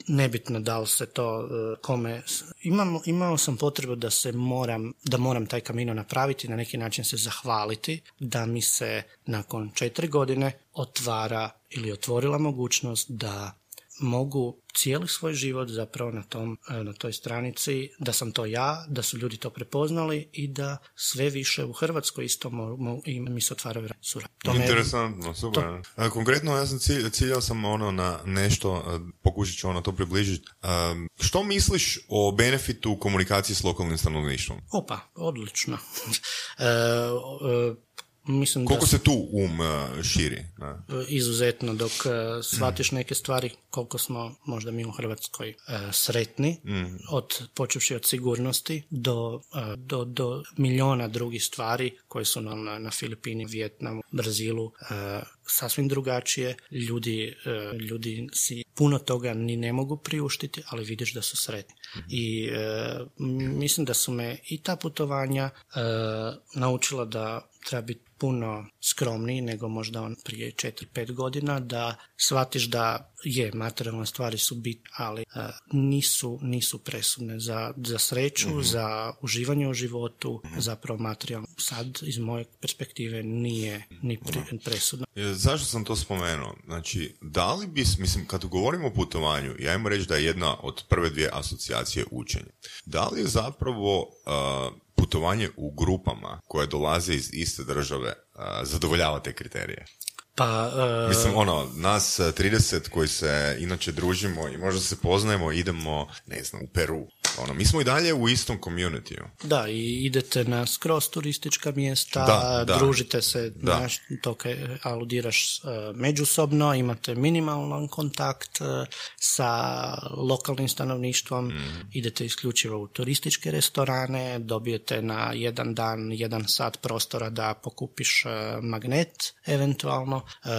Speaker 4: nebitno da li se to e, kome, imam, imao sam potrebu da se moram, da moram taj kamino napraviti, na neki način se zahvaliti, da mi se nakon četiri godine otvara ili otvorila mogućnost da mogu cijeli svoj život zapravo na, tom, e, na toj stranici, da sam to ja, da su ljudi to prepoznali i da sve više u Hrvatskoj isto mo, mo- i mi se otvaraju sura. To me-
Speaker 5: Interesantno, super. A, konkretno, ja sam cilj, ciljao sam ono na nešto, a, pokušat ću ono to približiti. A, što misliš o benefitu komunikacije s lokalnim stanovništvom?
Speaker 4: Opa, odlično. e, e, Mislim
Speaker 2: Koliko
Speaker 4: da
Speaker 2: se tu um uh, širi? Da.
Speaker 4: izuzetno dok e, shvatiš neke stvari koliko smo možda mi u Hrvatskoj e, sretni od počevši od sigurnosti do, e, do, do miliona drugih stvari koje su nam na, na Filipini, Vijetnamu, Brazilu e, sasvim drugačije. Ljudi, e, ljudi si puno toga ni ne mogu priuštiti, ali vidiš da su sretni. I e, m- mislim da su me i ta putovanja e, naučila da treba biti puno skromniji nego možda on prije 4-5 godina, da shvatiš da je, materijalne stvari su bitne, ali e, nisu, nisu presudne za, za sreću, za uživanje u životu, zapravo materijalno. Sad, iz moje perspektive, nije ni pri- presudno.
Speaker 2: E, Zašto sam to spomenuo? Znači, da li bi, mislim, kad govorimo o putovanju, ja ajmo reći da je jedna od prve dvije asocijacije učenje. Da li je zapravo uh, putovanje u grupama koje dolaze iz iste države zadovoljava te kriterije?
Speaker 4: Pa, e,
Speaker 2: Mislim, ono, nas uh, 30 koji se inače družimo i možda se poznajemo, idemo, ne znam, u Peru. Ono, mi smo i dalje u istom communityu.
Speaker 4: Da, i idete na skroz turistička mjesta,
Speaker 2: Da, da.
Speaker 4: družite se,
Speaker 2: Da.
Speaker 4: to kaj aludiraš e, međusobno, imate minimalan kontakt e, sa lokalnim stanovništvom,
Speaker 2: Mhm.
Speaker 4: idete isključivo u turističke restorane, dobijete na jedan dan, jedan sat prostora da pokupiš e, magnet, eventualno. E,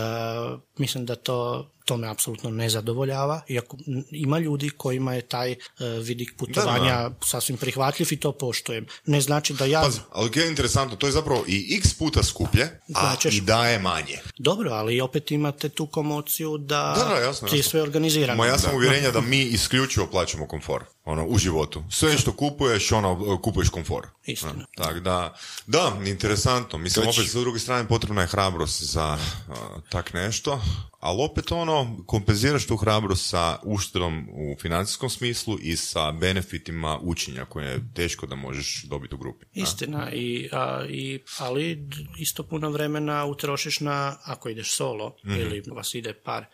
Speaker 4: mislim da to to me apsolutno ne zadovoljava, iako ima ljudi kojima je taj e, vidik putovanja sasvim prihvatljiv i to poštujem. Ne znači da ja...
Speaker 2: Pazi, ali je interesantno, to je zapravo i x puta skuplje, a i daje manje.
Speaker 4: Dobro, ali opet imate tu komociju da,
Speaker 2: Da, da, jasno,
Speaker 4: ti je
Speaker 2: jasno.
Speaker 4: sve organizirano.
Speaker 2: Ma ja sam uvjerenja da mi isključivo plaćamo komfor. Ono, u životu. Sve što kupuješ, ono, kupuješ komfor.
Speaker 4: Istina.
Speaker 2: Tako da, da, interesantno. Mislim,
Speaker 3: Već-
Speaker 2: opet, s druge strane, potrebna je hrabrost za uh, tak nešto, ali opet ono, kompenziraš tu hrabrost sa uštedom u financijskom smislu i sa benefitima učenja koje je teško da možeš dobiti u grupi. da?
Speaker 4: Istina, i, a, i, ali isto puno vremena utrošiš na, ako ideš solo
Speaker 2: Mhm.
Speaker 4: ili vas ide par e,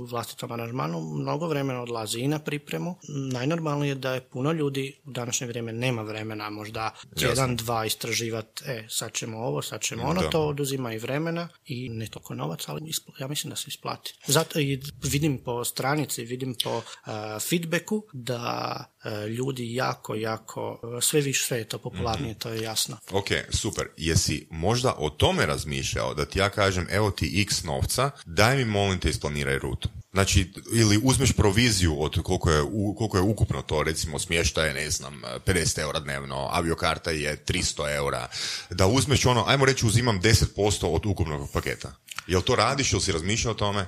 Speaker 4: u vlastitom aranžmanu, mnogo vremena odlazi i na pripremu. Najnormalnije je da je puno ljudi u današnje vrijeme nema vremena možda jedan, dva istraživati, e, sad ćemo ovo, sad ćemo ono,
Speaker 2: Da.
Speaker 4: to oduzima i vremena i ne toliko novac, ali ispl- ja mislim da se isplati. Zato i vidim po stranici, vidim po e, feedbacku da e, ljudi jako, jako, e, sve više, sve je to popularnije,
Speaker 2: Mhm.
Speaker 4: to je jasno.
Speaker 2: Ok, super. Jesi možda o tome razmišljao da ti ja kažem evo ti x novca, daj mi molim te isplaniraj rutu. Znači, ili uzmeš proviziju od koliko je, koliko je ukupno to, recimo smještaje, ne znam, 50 eura dnevno, aviokarta je 300 eura, da uzmeš ono, ajmo reći uzimam 10% od ukupnog paketa. Jel to radiš, jel si razmišljao o tome?
Speaker 4: E,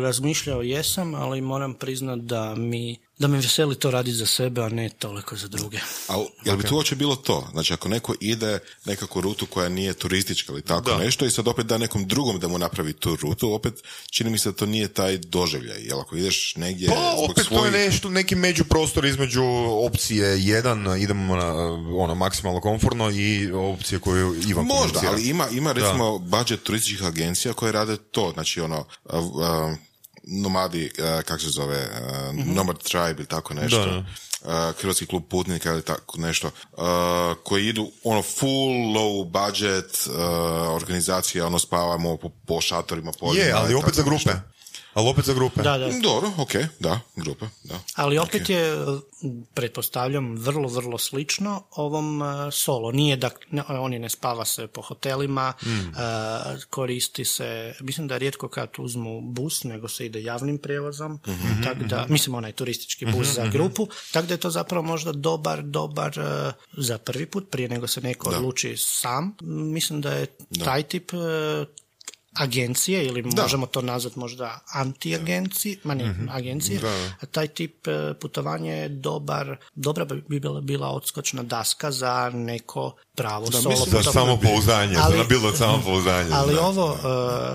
Speaker 4: razmišljao jesam, ali moram priznat da mi, da me veseli to raditi za sebe, a ne toliko za druge.
Speaker 3: Ali, jel bi tu uopće bilo to? Znači, ako neko ide nekakvu rutu koja nije turistička ili tako
Speaker 2: Da.
Speaker 3: nešto i sad opet da nekom drugom da mu napravi tu rutu, opet čini mi se da to nije taj doživljaj. Jel ako ideš negdje
Speaker 2: Pa, opet to je
Speaker 3: svojih...
Speaker 2: nešto, neki međuprostor između opcije jedan, idemo na ono, maksimalno komfortno i opcije koju Ivan
Speaker 3: Možda,
Speaker 2: komunicira.
Speaker 3: ali ima, ima recimo budžet turističkih agencija koje rade to, znači ono, a, a, nomadi, a, kako se zove, a, Nomad Tribe ili tako nešto.
Speaker 2: Da, da.
Speaker 3: a, Hrvatski klub putnika ili tako nešto, koji idu ono full low budget organizacija, ono spavamo po, po šatorima, poljima
Speaker 2: Je, ali opet za grupe.
Speaker 3: nešto.
Speaker 2: Ali opet za grupe.
Speaker 4: Da, da.
Speaker 3: Dobro, ok, da, grupa, da.
Speaker 4: Ali opet je, pretpostavljam, vrlo, vrlo slično ovom e, solo. Nije da, ne, oni ne spava se po hotelima,
Speaker 2: Hmm.
Speaker 4: e, koristi se, mislim da rijetko kad uzmu bus, nego se ide javnim prijevozom,
Speaker 2: Mhm,
Speaker 4: tako da, mislim onaj turistički bus za grupu, tako da je to zapravo možda dobar, dobar e, za prvi put, prije nego se neko odluči sam. Mislim da je taj tip e, agencije ili možemo to nazvati možda anti-agencije, ma ne, agencije, taj tip e, putovanja je dobar, dobra bi bila, bila odskočna daska za neko pravo solo
Speaker 3: mislim
Speaker 2: Za samopouzdanje,
Speaker 4: Ali-
Speaker 2: za bilo samopouzdanje.
Speaker 4: Ali
Speaker 2: da.
Speaker 4: ovo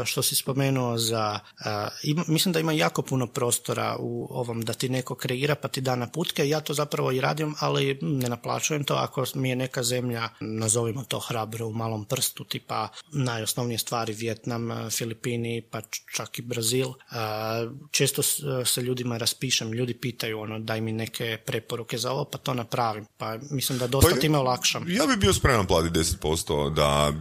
Speaker 4: e, što si spomenuo za, e, mislim da ima jako puno prostora u ovom da ti neko kreira pa ti da naputke, ja to zapravo i radim, ali ne naplaćujem to ako mi je neka zemlja, nazovimo to hrabro u malom prstu, tipa najosnovnije stvari Vjetnam, e, Filipini, pa čak i Brazil. Često s- se ljudima raspišem, ljudi pitaju ono, daj mi neke preporuke za ovo, pa to napravim. Pa mislim da dosta
Speaker 2: Pa,
Speaker 4: time olakšam.
Speaker 2: Ja bi bio spreman
Speaker 5: platiti 10% da,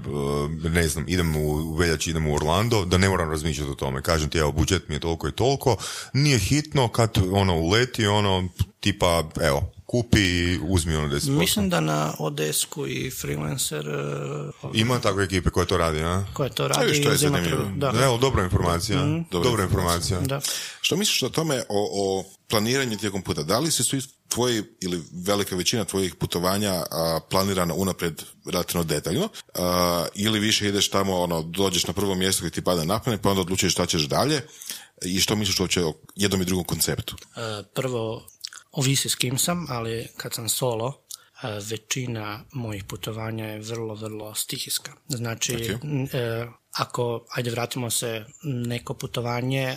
Speaker 5: e, ne znam, idem u veljači, idem u Orlando, da ne moram razmišljati o tome. Kažem ti, evo, budžet mi je toliko i toliko, nije hitno kad ono uleti, ono, tipa, evo, kupi i uzmi ono 10%.
Speaker 4: Mislim da na Odesku i Freelancer uh,
Speaker 5: Ima takve ekipe koje to radi, a?
Speaker 4: koje to radi
Speaker 3: viš, to je zanimljivo.
Speaker 4: Da.
Speaker 5: Evo, dobra informacija. Dobra,
Speaker 3: Dobra
Speaker 5: informacija.
Speaker 4: da.
Speaker 3: Što misliš o tome, o, o planiranju tijekom puta? Da li se svi tvoji ili velika većina tvojih putovanja a, planirana unaprijed relativno detaljno a, ili više ideš tamo, ono, dođeš na prvo mjesto koje ti pada na pamet, pa onda odlučuješ šta ćeš dalje i što misliš uopće o jednom i drugom konceptu?
Speaker 4: E, Prvo, ovisi s kim sam, ali kad sam solo, e, većina mojih putovanja je vrlo, vrlo stihijska. Znači, n- e, ako, ajde vratimo se, neko putovanje, e,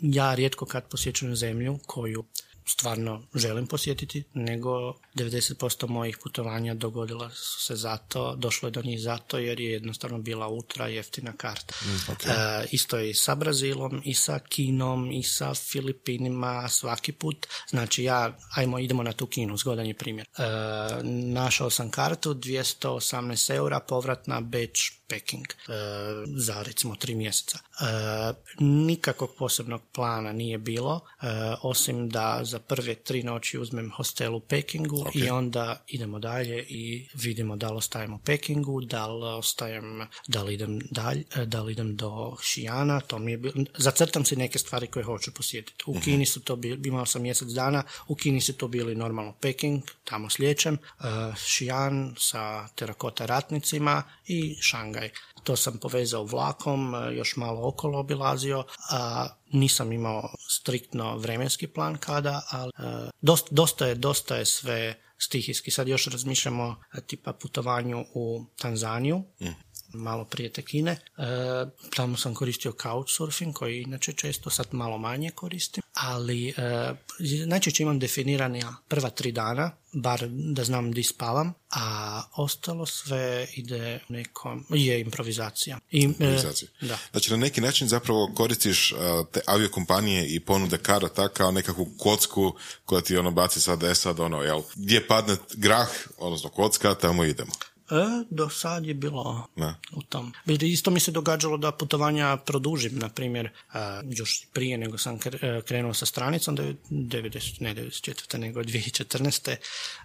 Speaker 4: ja rijetko kad posjećujem zemlju koju stvarno želim posjetiti, nego 90% mojih putovanja dogodila su se zato, došlo je do njih zato jer je jednostavno bila ultra jeftina karta. E, isto je i sa Brazilom, i sa Kinom, i sa Filipinima, svaki put. Znači ja, ajmo, idemo na tu Kinu, zgodan je primjer. E, našao sam kartu, 218 eura, povratna Beč, Peking, e, za recimo tri mjeseca. E, nikakvog posebnog plana nije bilo, e, osim da za prve tri noći uzmem hostel u Pekingu i onda idemo dalje i vidimo da li ostajem u Pekingu, da li ostajem, da li idem dalje, da li idem do Šijana, to mi je bilo, zacrtam si neke stvari koje hoću posjetiti. U Kini su to bili, imao sam mjesec dana, u Kini su to bili normalno Peking, tamo slijećem, Šijan sa terakota ratnicima i Šangaj. To sam povezao vlakom, e, još malo okolo obilazio, a nisam imao striktno vremenski plan kada, ali e, dosta, dosta, je, dosta je sve stihijski. Sad još razmišljamo e, tipa putovanju u Tanzaniju, malo prije te Kine. E, tamo sam koristio couchsurfing, koji inače često sad malo manje koristim, ali e, najčešće imam definirana prva tri dana, bar da znam di spavam, a ostalo sve ide nekom, je improvizacija. I, e,
Speaker 3: Improvizacija.
Speaker 4: da.
Speaker 3: Znači, na neki način zapravo koristiš a, te aviokompanije i ponude karata kao nekakvu kocku koja ti ono baci sad, e sad ono, jel, gdje padne grah, odnosno kocka, tamo idemo.
Speaker 4: E, do sad je bilo
Speaker 3: Da.
Speaker 4: u tom. Isto mi se događalo da putovanja produžim, na primjer, a, još prije nego sam e, krenuo sa stranicom, devet- 90, ne 94. nego 2014.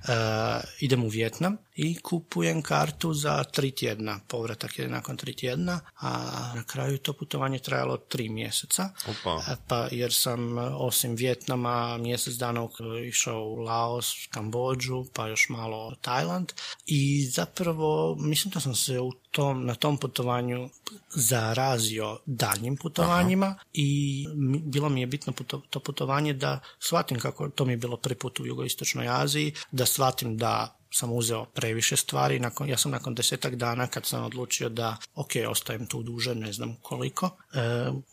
Speaker 4: a, idem u Vjetnam i kupujem kartu za tri tjedna. Povratak je nakon tri tjedna, a na kraju to putovanje trajalo tri mjeseca.
Speaker 5: Opa.
Speaker 4: E, Pa jer sam e, osim Vjetnama mjesec dana išao u Laos, Kambođu, pa još malo Tajland i zapravo mislim da sam se u tom, na tom putovanju zarazio daljnjim putovanjima i mi- bilo mi je bitno puto- to putovanje da shvatim kako to mi je bilo prvi put u jugoistočnoj Aziji, da shvatim da sam uzeo previše stvari. Nakon, ja sam nakon desetak dana kad sam odlučio da ok, ostajem tu duže, ne znam koliko. E,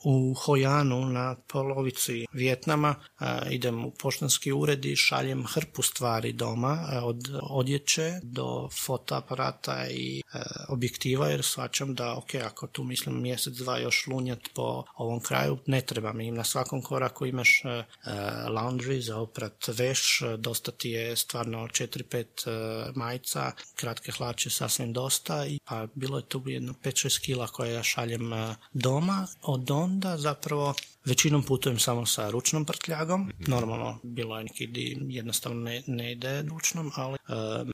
Speaker 4: u Hojanu na polovici Vjetnama e, idem u poštanski ured i šaljem hrpu stvari doma, e, od odjeće do fotoaparata i e, objektiva jer shvaćam da ok, ako tu mislim mjesec, dva još lunjat po ovom kraju, ne treba mi. Na svakom koraku imaš e, e, laundry za oprat veš, dosta ti je stvarno 4-5 e, majica, kratke hlače sasvim dosta pa bilo je tu jedno 5-6 kila koje ja šaljem e, doma. Od onda zapravo većinom putujem samo sa ručnom prtljagom. Normalno, bilo je neki di jednostavno ne, ne ide ručnom, ali e,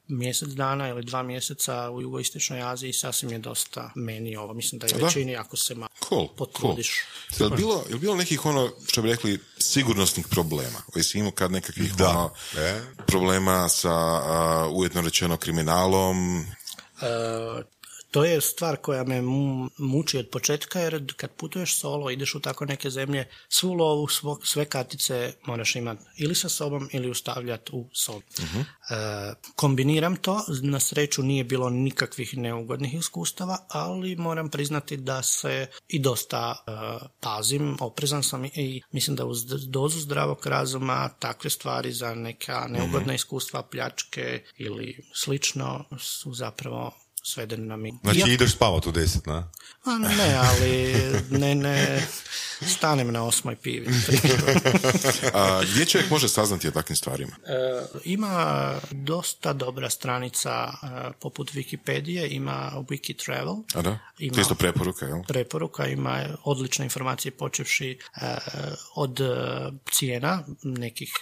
Speaker 4: mjesec dana ili dva mjeseca u jugoistočnoj Aziji sasvim je dosta meni ovo. Mislim da je
Speaker 3: da?
Speaker 4: većini ako se malo
Speaker 3: Cool, cool.
Speaker 4: potrudiš.
Speaker 3: Je li bilo, je li bilo nekih ono, što bi rekli, sigurnosnih problema? Koji si imao kad nekakvih
Speaker 5: Da.
Speaker 3: ono,
Speaker 5: E?
Speaker 3: problema sa, a, uvjetno rečeno, kriminalom?
Speaker 4: E, to je stvar koja me mu- muči od početka jer kad putuješ solo, ideš u tako neke zemlje, svu lovu, svo- sve kartice moraš imati ili sa sobom ili ustavljati u sobi. E, kombiniram to, na sreću nije bilo nikakvih neugodnih iskustava, ali moram priznati da se i dosta e, pazim, oprezan sam i mislim da uz dozu zdravog razuma takve stvari za neka neugodna iskustva, pljačke ili slično su zapravo svedene na mi.
Speaker 5: Znači
Speaker 4: Iako-
Speaker 5: ideš spavat u deset, na?
Speaker 4: a ne, ali ne, ne, stanem na osmoj pivi.
Speaker 3: A, gdje čovjek može saznati o takvim stvarima?
Speaker 4: E, ima dosta dobra stranica e, poput Wikipedije, ima Wiki Travel.
Speaker 3: A da?
Speaker 4: Ima-
Speaker 3: To isto preporuka, jel?
Speaker 4: preporuka, ima odlične informacije počevši e, od e, cijena, nekih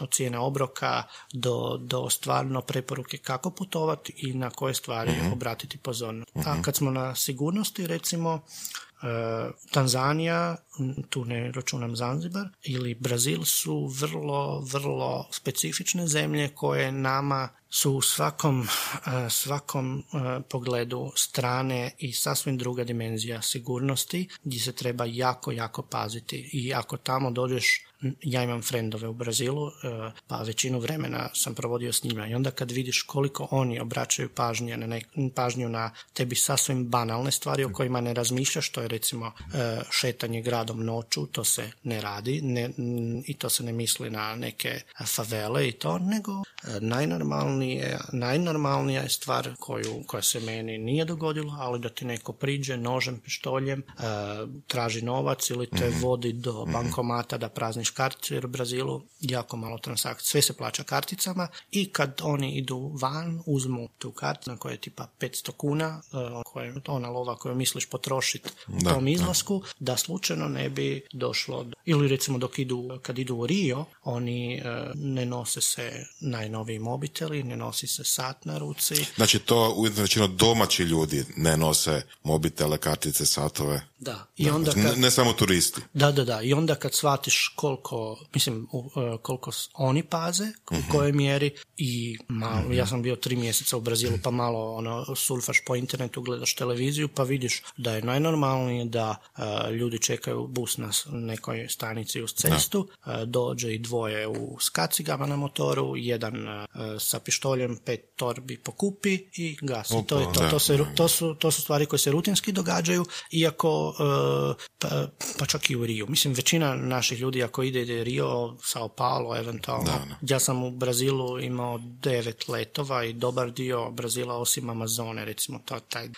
Speaker 4: od cijene obroka do, do stvarno preporuke kako putovati i na koje stvari obratiti pozornost. A kad smo na sigurnosti, recimo, E, Tanzanija, tu ne računam Zanzibar, ili Brazil su vrlo, vrlo specifične zemlje koje nama su u svakom, e, svakom e, pogledu strane i sasvim druga dimenzija sigurnosti gdje se treba jako, jako paziti. I ako tamo dođeš, ja imam frendove u Brazilu, e, pa većinu vremena sam provodio s njima. I onda kad vidiš koliko oni obraćaju pažnje na nek- pažnju na tebi sasvim banalne stvari o kojima ne razmišljaš, to je recimo e, šetanje gradom noću, to se ne radi ne, i to se ne misli na neke favele i to, nego e, najnormalnije, najnormalnija je stvar koju, koja se meni nije dogodila, ali da ti neko priđe nožem, pištoljem, traži novac ili te vodi do bankomata da prazniš karticu, jer u Brazilu jako malo transakcija, sve se plaća karticama i kad oni idu van, uzmu tu kartu na kojoj je tipa 500 kuna, e, koje, ona lova koju misliš potrošiti u
Speaker 3: Da,
Speaker 4: tom izlasku, da slučajno ne bi došlo do, ili recimo dok idu, kad idu u Rio, oni e, ne nose se najnoviji mobiteli, ne nosi se sat na ruci,
Speaker 3: Znači to uvjetno rečeno domaći ljudi ne nose mobitele, kartice, satove.
Speaker 4: da, i onda
Speaker 3: Ne,
Speaker 4: kad,
Speaker 3: ne samo turisti.
Speaker 4: Da, da, da. I onda kad shvatiš koliko, mislim, u- e, koliko oni paze, u kojoj mjeri i malo, ja sam bio tri mjeseca u Brazilu pa malo ono, surfaš po internetu, gledaš televiziju pa vidiš da je najnormalnije da e, ljudi čekaju bus na nekoj stanici uz cestu, e, dođe i dvoje u skacigama na motoru, jedan e, sa pištoljem, pet torbi pokupi i gasi. to je to, to, se, to, su, to su stvari koje se rutinski događaju, iako pa, pa čak i u Riju. Mislim, većina naših ljudi ako ide, Rio, Sao Paulo, eventualno. Ja sam u Brazilu imao devet letova i dobar dio Brazila osim Amazone, recimo, to, taj,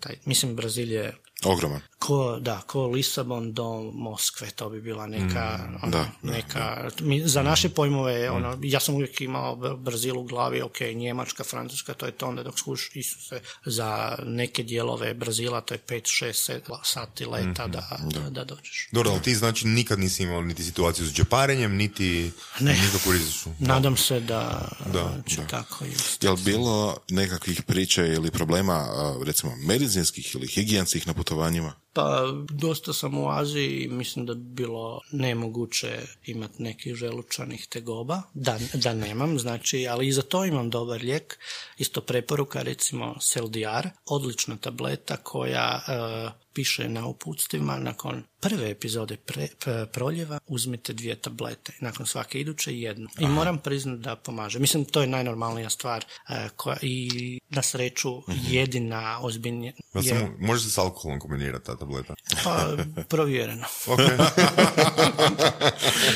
Speaker 4: taj, mislim, Brazil je
Speaker 3: Ogroman.
Speaker 4: ko, da, ko Lisabon do Moskve, to bi bila neka, ono,
Speaker 3: da, da,
Speaker 4: neka mi, za naše pojmove, ono, ja sam uvijek imao Br- Brazil u glavi, ok, Njemačka, Francuska, to je to onda dok skuš Isuse, za neke dijelove Brazila to je 5, 6, 7 sati leta da, da, da dođeš.
Speaker 5: Dobro, ali ti znači nikad nisi imao niti situaciju s džeparenjem, niti
Speaker 4: Ne.
Speaker 5: nikakvu rizičnu.
Speaker 4: Nadam se da,
Speaker 5: Da,
Speaker 4: će tako i.
Speaker 3: Jel bilo nekakvih priča ili problema, recimo, medicinskih ili higijenskih na putovanjima?
Speaker 4: Pa dosta sam u Aziji i mislim da bi bilo nemoguće imati nekih želučanih tegoba, da, da nemam, znači, ali i za to imam dobar lijek, isto preporuka, recimo Seldiar, odlična tableta koja e, piše na uputstvima nakon prve epizode pre, p- proljeva uzmite dvije tablete, nakon svake iduće jednu. I moram priznati da pomaže. Mislim, to je najnormalnija stvar e, koja i na sreću jedina ozbiljnija
Speaker 5: Ja
Speaker 4: je,
Speaker 5: samo, može se s alkoholom kombinirati ta tableta?
Speaker 4: pa provjereno.
Speaker 5: Ok.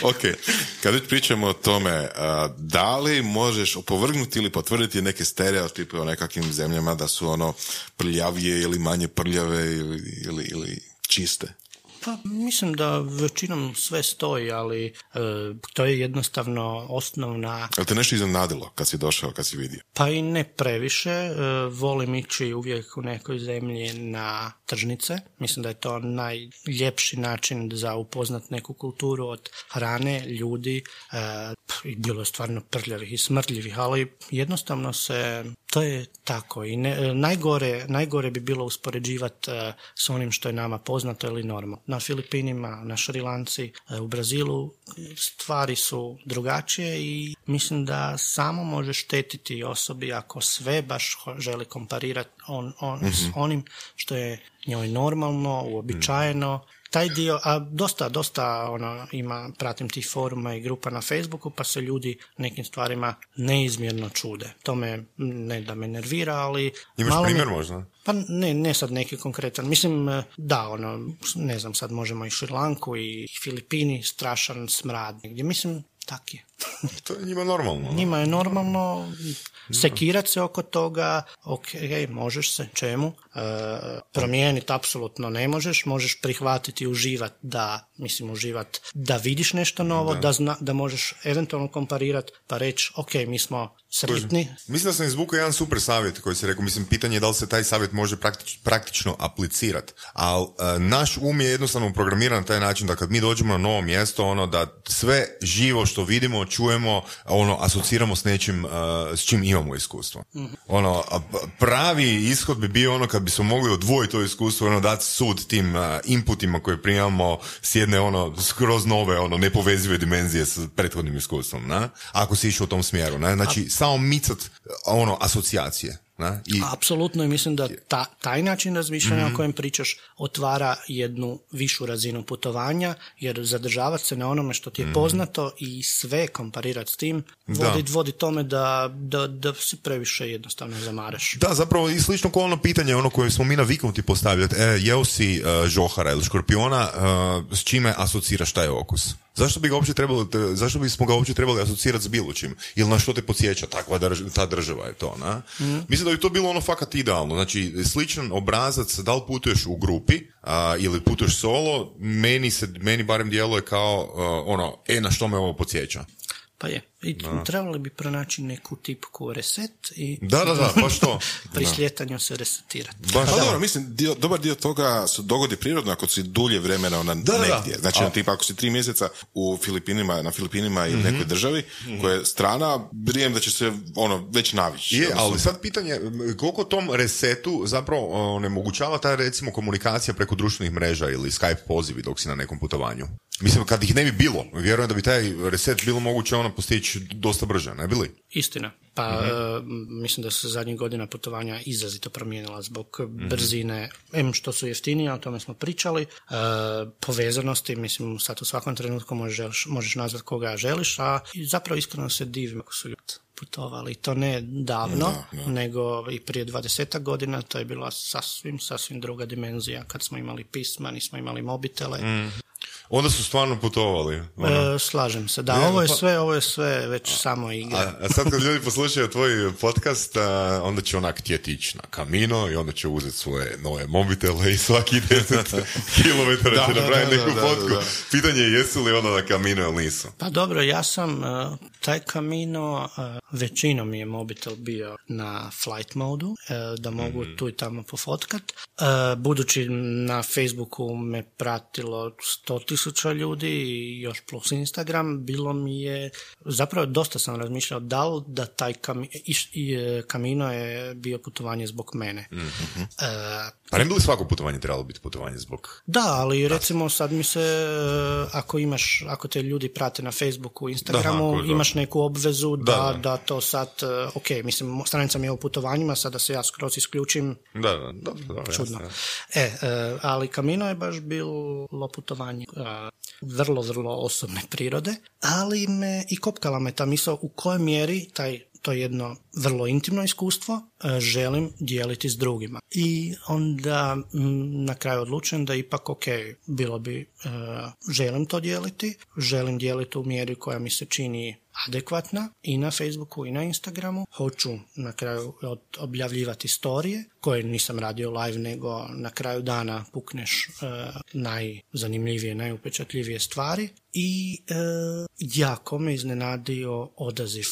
Speaker 3: ok, kad već pričamo o tome, da li možeš opovrgnuti ili potvrditi neke stereotipe o nekakvim zemljama da su ono prljavije ili manje prljave ili, ili, ili čiste?
Speaker 4: Pa mislim da većinom sve stoji, ali e, to je jednostavno osnovna,
Speaker 3: Jel te nešto iznenadilo kad si došao, kad si vidio?
Speaker 4: pa i ne previše. e, volim ići uvijek u nekoj zemlji na tržnice. Mislim da je to najljepši način za upoznat neku kulturu od hrane, ljudi. e, bilo je stvarno prljavih i smrtljivih, ali jednostavno se to je tako i ne, e, najgore, najgore bi bilo uspoređivati e, s onim što je nama poznato ili normalno. Na Filipinima, na Šrilanci, e, u Brazilu stvari su drugačije i mislim da samo može štetiti osobi ako sve baš želi komparirati on, on, s onim što je njoj normalno, uobičajeno, taj dio, a dosta, dosta ono, ima, pratim tih foruma i grupa na Facebooku, pa se ljudi nekim stvarima neizmjerno čude. To me, ne da me nervira, ali...
Speaker 5: Imaš
Speaker 4: malo mi-
Speaker 5: primjer možda?
Speaker 4: Pa ne, ne sad neki konkretan. Mislim, eh, da, ono, ne znam, sad možemo i Šrilanku i Filipini, strašan smrad negdje. Mislim, tak je.
Speaker 2: To je njima normalno.
Speaker 4: Njima je normalno sekirat se oko toga, ok, možeš se, čemu? E, promijeniti apsolutno ne možeš, možeš prihvatiti i uživati da, mislim uživat da vidiš nešto novo, da, zna, da možeš eventualno komparirati pa reći, ok, mi smo sretni.
Speaker 2: Mislim da sam izvukao jedan super savjet koji se rekao, mislim, pitanje je da li se taj savjet može praktič, praktično aplicirati, ali e, naš um je jednostavno programiran na taj način da kad mi dođemo na novo mjesto, ono da sve živo što vidimo, čujemo, ono, asociramo s nečim uh, s čim imamo iskustvo. Ono, pravi ishod bi bio ono kad bismo mogli odvojiti to iskustvo, ono, dati sud tim uh, inputima koje primamo s jedne, ono, skroz nove, ono, nepovezive dimenzije s prethodnim iskustvom, na? Ako si išao u tom smjeru, ne? Znači, samo micat, ono, asocijacije. Ne?
Speaker 4: I... Apsolutno i mislim da ta, taj način razmišljanja o mhm. kojem pričaš otvara jednu višu razinu putovanja, jer zadržavati se na onome što ti je mhm. poznato i sve komparirati s tim vodi, vodi tome da, da, da si previše jednostavno zamaraš.
Speaker 2: Da, zapravo i slično kao ono pitanje ono koje smo mi naviknuti postavljati, e, jeo si uh, žohara ili škorpiona, uh, s čime asociraš taj okus? Zašto bi ga uopće trebali, zašto bismo ga uopće trebali asocirati s bilo čim? Ili na što te podsjeća takva ta država je to, na? Mm. Mislim da bi to bilo ono fakat idealno. Znači, sličan obrazac, da li putuješ u grupi a, ili putuješ solo, meni se, meni barem djeluje kao ono, e, na što me ovo podsjeća?
Speaker 4: Pa je. I trebali bi pronaći neku tipku reset i
Speaker 2: da, da, da, pa što?
Speaker 4: pri sljetanju se resetirati.
Speaker 3: Baš pa dobro, mislim, dio, dobar dio toga se dogodi prirodno ako si dulje vremena na da, negdje. Znači, na tipa, ako si tri mjeseca u Filipinima, na Filipinima ili mm nekoj državi mm koja je strana, brijem da će se ono već navići.
Speaker 2: Je, ali sad pitanje, koliko tom resetu zapravo onemogućava ta recimo komunikacija preko društvenih mreža ili Skype pozivi dok si na nekom putovanju? Mislim, kad ih ne bi bilo, vjerujem da bi taj reset bilo moguće ono postići dosta brže, ne bili?
Speaker 4: Istina. Pa mhm. mislim da se zadnjih godina putovanja izrazito promijenila zbog mm brzine, em što su jeftinije, o tome smo pričali, e, povezanosti, mislim sad u svakom trenutku možeš, možeš nazvati koga želiš, a zapravo iskreno se divim ako su ljudi putovali. To ne davno, nego i prije dvadesetak godina to je bila sasvim, sasvim druga dimenzija. Kad smo imali pisma, nismo imali mobitele. Mhm.
Speaker 2: Onda su stvarno putovali.
Speaker 4: Ono. E, slažem se, da. ovo je pa- sve, ovo je sve već a, samo igra.
Speaker 2: A, sad kad ljudi poslušaju tvoj podcast, onda će onak htjeti ići na kamino i onda će uzeti svoje nove mobitele i svaki 10 km će napraviti neku fotku. Pitanje je jesu li onda na kamino ili nisu.
Speaker 4: Pa dobro, ja sam e, taj kamino, većinom je mobitel bio na flight modu, e, da mogu mm tu i tamo pofotkat. budući na Facebooku me pratilo 100 tisuća ljudi i još plus Instagram, bilo mi je, zapravo dosta sam razmišljao da li da taj kami, e, kamino je bio putovanje zbog mene.
Speaker 2: Mm-hmm. pa ne bi li svako putovanje trebalo biti putovanje zbog...
Speaker 4: Da, ali recimo sad mi se, e, ako imaš, ako te ljudi prate na Facebooku, Instagramu, da, imaš neku obvezu da, da, to sad, ok, mislim, stranica mi je o putovanjima, sada se ja skroz isključim.
Speaker 2: Da, da, da,
Speaker 4: čudno. E, ali kamino je baš bilo putovanje vrlo, vrlo osobne prirode, ali me i kopkala me ta misao u kojoj mjeri taj to jedno vrlo intimno iskustvo e, želim dijeliti s drugima. I onda na kraju odlučujem da ipak ok, bilo bi, e, želim to dijeliti, želim dijeliti u mjeri koja mi se čini adekvatna i na Facebooku i na Instagramu. Hoću na kraju objavljivati storije koje nisam radio live nego na kraju dana pukneš e, najzanimljivije, najupečatljivije stvari i jako me iznenadio odaziv.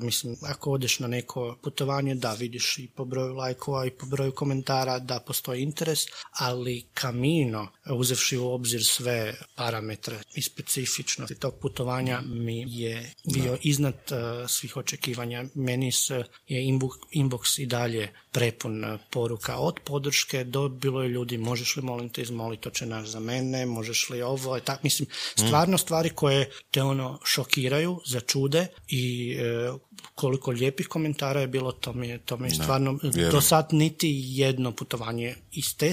Speaker 4: Mislim, ako odeš na neko putovanje, da vidiš i po broju lajkova i po broju komentara da postoji interes, ali kamino, uzevši u obzir sve parametre i specifičnosti tog putovanja mi je bio iznad e, svih očekivanja. Meni se je inbox i dalje prepun e, poruka od podrške do bilo je ljudi možeš li molim te izmoliti to će naš za mene, možeš li ovo, tak, mislim, stvarno stvari koje te ono šokiraju, začude i e, koliko lijepih komentara je bilo, to mi je, to mi je stvarno, do sad niti jedno putovanje iz te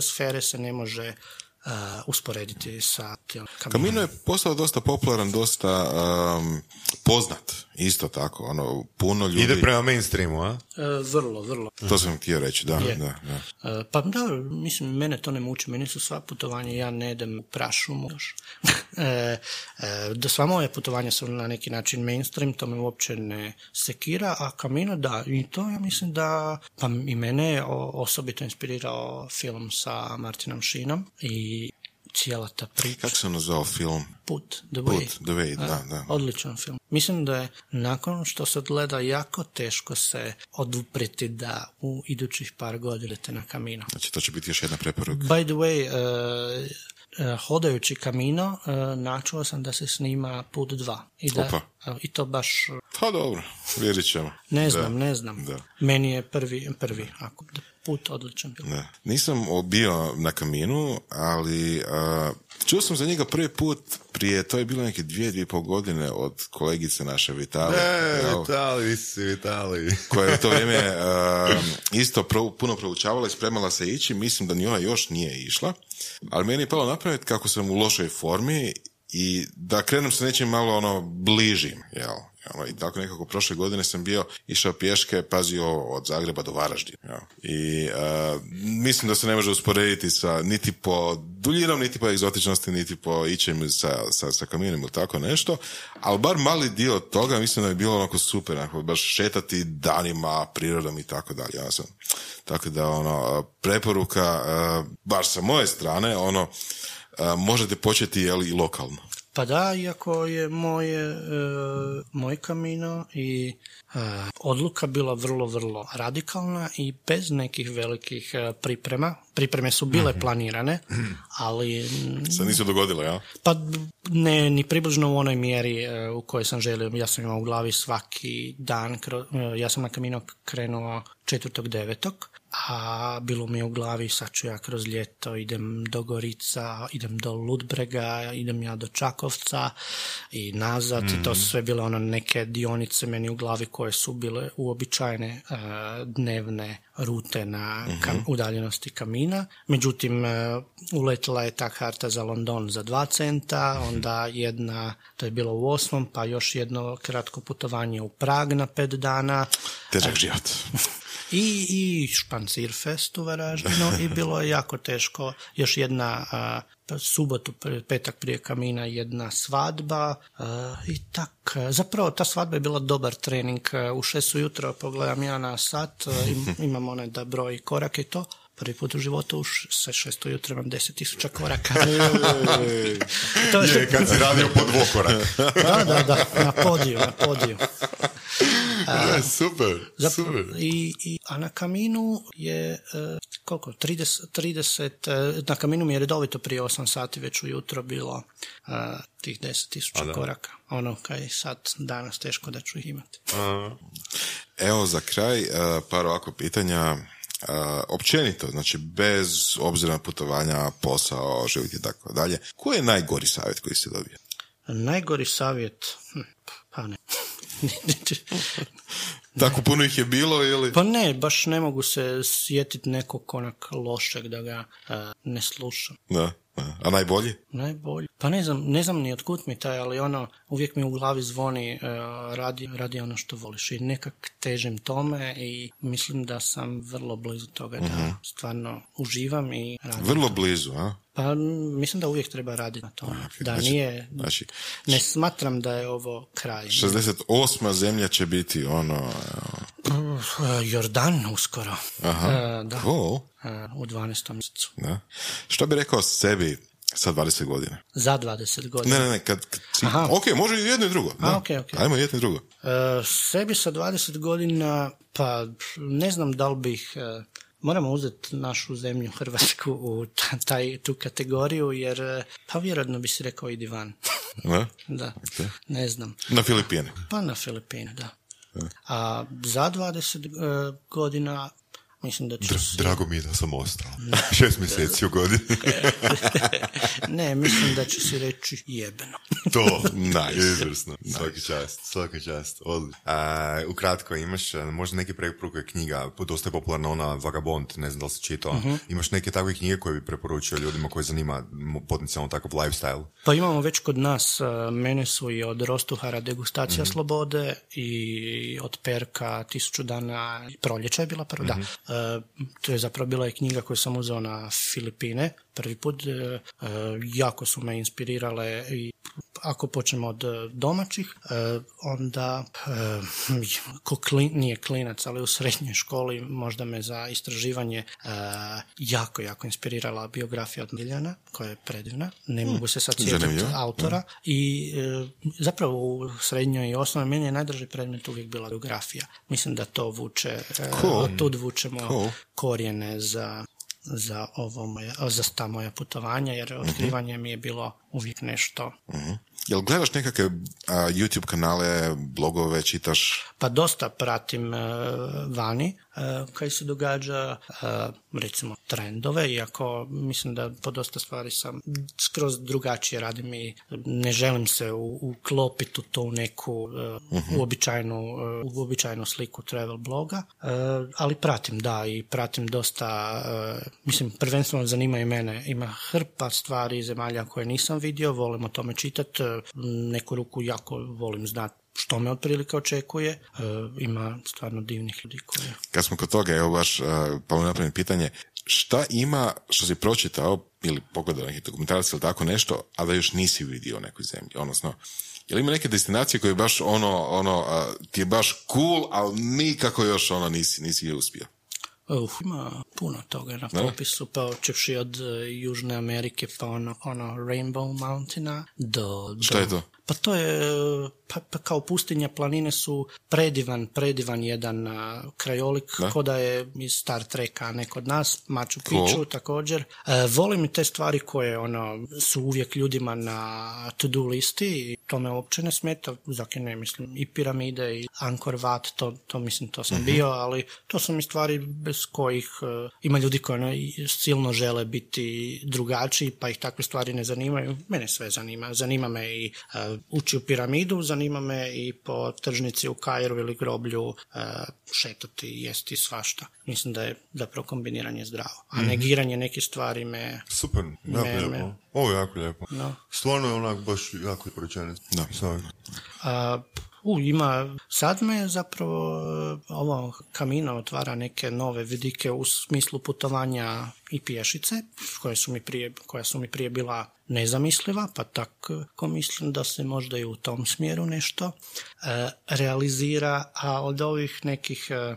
Speaker 4: sfere se ne može uh, usporediti sa
Speaker 3: Kamino je postao dosta popularan, dosta um, poznat, isto tako, ono, puno ljudi...
Speaker 2: Ide prema mainstreamu, a?
Speaker 4: Uh, vrlo, vrlo.
Speaker 3: To sam htio reći, da, da,
Speaker 4: da. Uh, pa da, mislim, mene to ne muči, meni su sva putovanja, ja ne idem prašumu još. E, e, da sva moje putovanja su na neki način mainstream, to me uopće ne sekira, a Kamino da, i to ja mislim da, pa i mene je osobito inspirirao film sa Martinom Šinom i cijela ta priča.
Speaker 3: Kako se ono zvao film?
Speaker 4: Put, The Way.
Speaker 3: Put, The Way, da, da.
Speaker 4: Odličan film. Mislim da je nakon što se odgleda jako teško se odupriti da u idućih par godina idete na kamino.
Speaker 3: Znači, to će biti još jedna preporuka.
Speaker 4: By the way, uh, hodajući kamino, uh, načuo sam da se snima Put 2. I, da,
Speaker 3: Opa.
Speaker 4: uh, I to baš,
Speaker 3: Pa dobro, vidjet ćemo.
Speaker 4: ne
Speaker 3: Da.
Speaker 4: znam, ne znam.
Speaker 3: Da.
Speaker 4: Meni je prvi, prvi ako, Put odličan film.
Speaker 3: Da. Nisam bio na kaminu, ali a, čuo sam za njega prvi put prije, to je bilo neke dvije, dvije i pol godine od kolegice naše Vitale. jel?
Speaker 5: Vitali, vi si Vitali.
Speaker 3: koja je u to vrijeme a, isto pro- puno proučavala i spremala se ići. Mislim da ni ona još nije išla. Ali meni je palo na pamet kako sam u lošoj formi i da krenem sa nečim malo ono bližim, jel? Ono, I tako nekako prošle godine sam bio išao pješke, pazio od Zagreba do Varaždina. I a, mislim da se ne može usporediti sa niti po duljinom, niti po egzotičnosti, niti po ićem sa, sa, sa kaminom ili tako nešto. Ali bar mali dio toga mislim da je bilo onako super, onako, baš šetati danima, prirodom i tako dalje. Ja sam, tako da ono, preporuka, a, baš sa moje strane, ono, a, možete početi jel, i lokalno.
Speaker 4: Pa da, iako je moje, e, moj kamino i e, odluka bila vrlo, vrlo radikalna i bez nekih velikih e, priprema. Pripreme su bile planirane, ali
Speaker 3: Se nisu dogodile, ja?
Speaker 4: pa ne ni približno u onoj mjeri e, u kojoj sam želio. Ja sam imao u glavi svaki dan, kro- e, ja sam na kamino krenuo četvrtog devetog, a bilo mi je u glavi sad ću ja kroz ljeto, idem do Gorica, idem do Ludbrega, idem ja do Čakovca i nazad. I to su sve bile ono neke dionice meni u glavi koje su bile uobičajene e, dnevne rute na kam- udaljenosti kamina. Međutim, e, uletila je ta karta za London za dva centa, onda jedna, to je bilo u osmom, pa još jedno kratko putovanje u Prag na pet dana.
Speaker 3: Težak život.
Speaker 4: i, i Špancirfest u Varaždinu i bilo je jako teško. Još jedna a, subotu, petak prije kamina, jedna svadba a, i tak. Zapravo ta svadba je bila dobar trening. U šest ujutro pogledam ja na sat, im, imam onaj da broji korake i to. Prvi put u životu sa šest ujutro imam deset tisuća koraka. to je,
Speaker 5: Je, kad si radio po dvokorak.
Speaker 4: da, da, da, na podiju, na podiju.
Speaker 5: Je, super,
Speaker 4: Zapravo,
Speaker 5: super.
Speaker 4: i, i, a na kaminu je, e, koliko, 30, 30 e, na kaminu mi je redovito prije 8 sati već ujutro bilo e, tih 10 tisuća koraka. Ono kaj sad danas teško da ću ih imati.
Speaker 3: Evo za kraj uh, par ovako pitanja. Uh, općenito, znači bez obzira na putovanja, posao, život i tako dalje. Koji je najgori savjet koji ste dobio?
Speaker 4: Najgori savjet, hm, pa ne.
Speaker 3: Tako puno ih je bilo ili?
Speaker 4: pa ne, baš ne mogu se sjetiti nekog onak lošeg da ga e, ne slušam.
Speaker 3: Da. A najbolji?
Speaker 4: Najbolji. Pa ne znam, ne znam ni otkud mi taj, ali ono, uvijek mi u glavi zvoni e, radi, radi ono što voliš i nekak težim tome i mislim da sam vrlo blizu toga da stvarno uživam i radim.
Speaker 3: Vrlo blizu, a?
Speaker 4: Pa mislim da uvijek treba raditi na tome. Da
Speaker 3: znači-
Speaker 4: nije,
Speaker 3: Znači,
Speaker 4: ne smatram da je ovo kraj.
Speaker 3: 68. zemlja će biti ono...
Speaker 4: E, Jordan uskoro.
Speaker 3: Aha,
Speaker 4: E, da,
Speaker 3: cool.
Speaker 4: e, u 12. mjesecu.
Speaker 3: Da. Što bi rekao sebi sa 20 godina?
Speaker 4: Za 20 godina.
Speaker 3: Ne, ne, ne, kad, kad si...
Speaker 4: Aha.
Speaker 3: Ok, može i jedno i drugo. Da.
Speaker 4: okej, okej.
Speaker 3: Ajmo jedno i drugo.
Speaker 4: E, sebi sa 20 godina, pa ne znam da li bih, e, moramo uzeti našu zemlju Hrvatsku u ta- taj, tu kategoriju, jer e, pa vjerojatno bi si rekao idi van.
Speaker 3: Da?
Speaker 4: da, ne znam.
Speaker 3: Na Filipine.
Speaker 4: Pa na Filipine, da. A za 20 e, godina mislim da si-
Speaker 5: Drago mi je da sam ostao. Šest mjeseci u godini.
Speaker 4: ne, mislim da ću si reći jebeno.
Speaker 5: to,
Speaker 3: Nice.
Speaker 5: izvrsno. Svaki čast, svaki čast. Odlično. A, ukratko, imaš a, možda neke preporuke knjiga, dosta je popularna ona Vagabond, ne znam da li si čitao. Imaš neke takve knjige koje bi preporučio ljudima koji zanima potencijalno takav lifestyle?
Speaker 4: Pa imamo već kod nas, e, mene su i od Rostuhara degustacija slobode i od Perka tisuću dana proljeća je bila prva, da. To je zapravo bila i knjiga koju sam uzeo na Filipine prvi put. E, jako su me inspirirale i ako počnemo od domaćih, onda ko nije klinac, ali u srednjoj školi možda me za istraživanje jako, jako inspirirala biografija od Miljana, koja je predivna. Ne mogu se sad sjetiti autora. I zapravo u srednjoj i osnovnoj meni je najdraži predmet uvijek bila biografija. Mislim da to vuče, e, cool. tud vučemo korijene za za ovo moje, za ta moja putovanja, jer mhm. otkrivanje mi je bilo uvijek nešto.
Speaker 3: uh Jel gledaš nekakve YouTube kanale, blogove, čitaš?
Speaker 4: Pa dosta pratim uh, vani uh, kaj se događa, recimo trendove, iako mislim da po dosta stvari sam skroz drugačije radim i ne želim se uklopiti u to neku uh, uobičajenu, uobičajenu sliku travel bloga, ali pratim, da, i pratim dosta, mislim, prvenstveno zanimaju mene, ima hrpa stvari zemalja koje nisam vidio, volim o tome čitati, neku ruku jako volim znati što me otprilike očekuje. E, ima stvarno divnih ljudi koje...
Speaker 3: Kad smo kod toga, evo baš, e, pa napravim pitanje, šta ima što si pročitao ili pogledao neki dokumentarac ili tako nešto, a da još nisi vidio u nekoj zemlji, odnosno Jel ima neke destinacije koje baš ono, ono, ti je baš cool, ali nikako još ono nisi, nisi uspio?
Speaker 4: Uh, ima puno toga na popisu, pa očevši od uh, Južne Amerike, pa ono, ono Rainbow Mountaina do...
Speaker 3: Što je to?
Speaker 4: Pa to je, pa, pa, kao pustinja planine su predivan, predivan jedan krajolik, da? ko da je iz Star Treka, ne kod nas, Machu Picchu također. E, volim i te stvari koje ono, su uvijek ljudima na to-do listi i to me uopće ne smeta, zake ne mislim, i piramide i Angkor Wat, to, to mislim, to sam mhm. bio, ali to su mi stvari bez kojih e, ima ljudi koji ono, silno žele biti drugačiji, pa ih takve stvari ne zanimaju. Mene sve zanima. Zanima me i e, ući u piramidu, zanima me i po tržnici u Kairu ili groblju uh, šetati i jesti svašta. Mislim da je zapravo kombiniranje zdravo. A mm negiranje nekih stvari me...
Speaker 2: Super, jako me, lijepo. Ovo je jako lijepo. No. Stvarno je onak baš jako porečenica. Da.
Speaker 4: Uh, u, ima, sad me zapravo ovo kamina otvara neke nove vidike u smislu putovanja i pješice, koje su mi prije, koja su mi prije bila nezamisliva, pa tako mislim da se možda i u tom smjeru nešto e, realizira, a od ovih nekih e, e,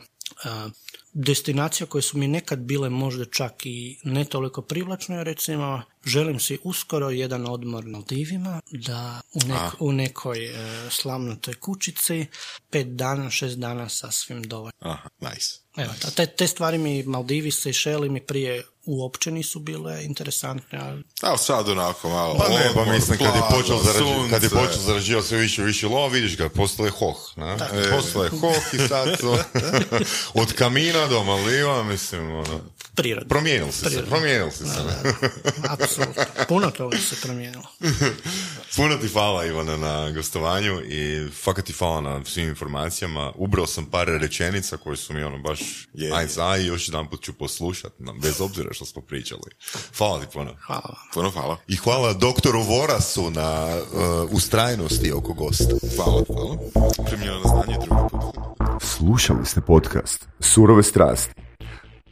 Speaker 4: destinacija koje su mi nekad bile možda čak i ne toliko privlačne, recimo želim si uskoro jedan odmor na Divima, da u, u nekoj e, slamnatoj kućici, pet dana, šest dana sasvim dovoljno.
Speaker 3: Aha, nice.
Speaker 4: Evo, te, te stvari mi, Maldivi se i mi prije uopće nisu bile interesantne. Ali...
Speaker 3: A sad onako malo...
Speaker 2: Pa ne, pa mislim, kad je počeo zarađivati, kad je počeo zarađivati sve više više lova, vidiš ga, postoje hoh, na? E, postoje hoh i sad od kamina do Maldiva, mislim, ono...
Speaker 4: Prirodno.
Speaker 2: Promijenil si se, promijenil si se.
Speaker 4: Apsolutno. Puno toga se promijenilo.
Speaker 2: Puno ti hvala Ivana na gostovanju i fakat ti hvala na svim informacijama. Ubrao sam par rečenica koje su mi ono baš je, aj za i još jedan put ću poslušat, bez obzira što smo pričali. Hvala ti puno.
Speaker 4: Hvala.
Speaker 3: Puno hvala.
Speaker 2: I hvala doktoru Vorasu na uh, ustrajnosti oko gosta.
Speaker 3: Hvala, hvala. Primljeno na znanje drugi put.
Speaker 2: Slušali ste podcast Surove strasti.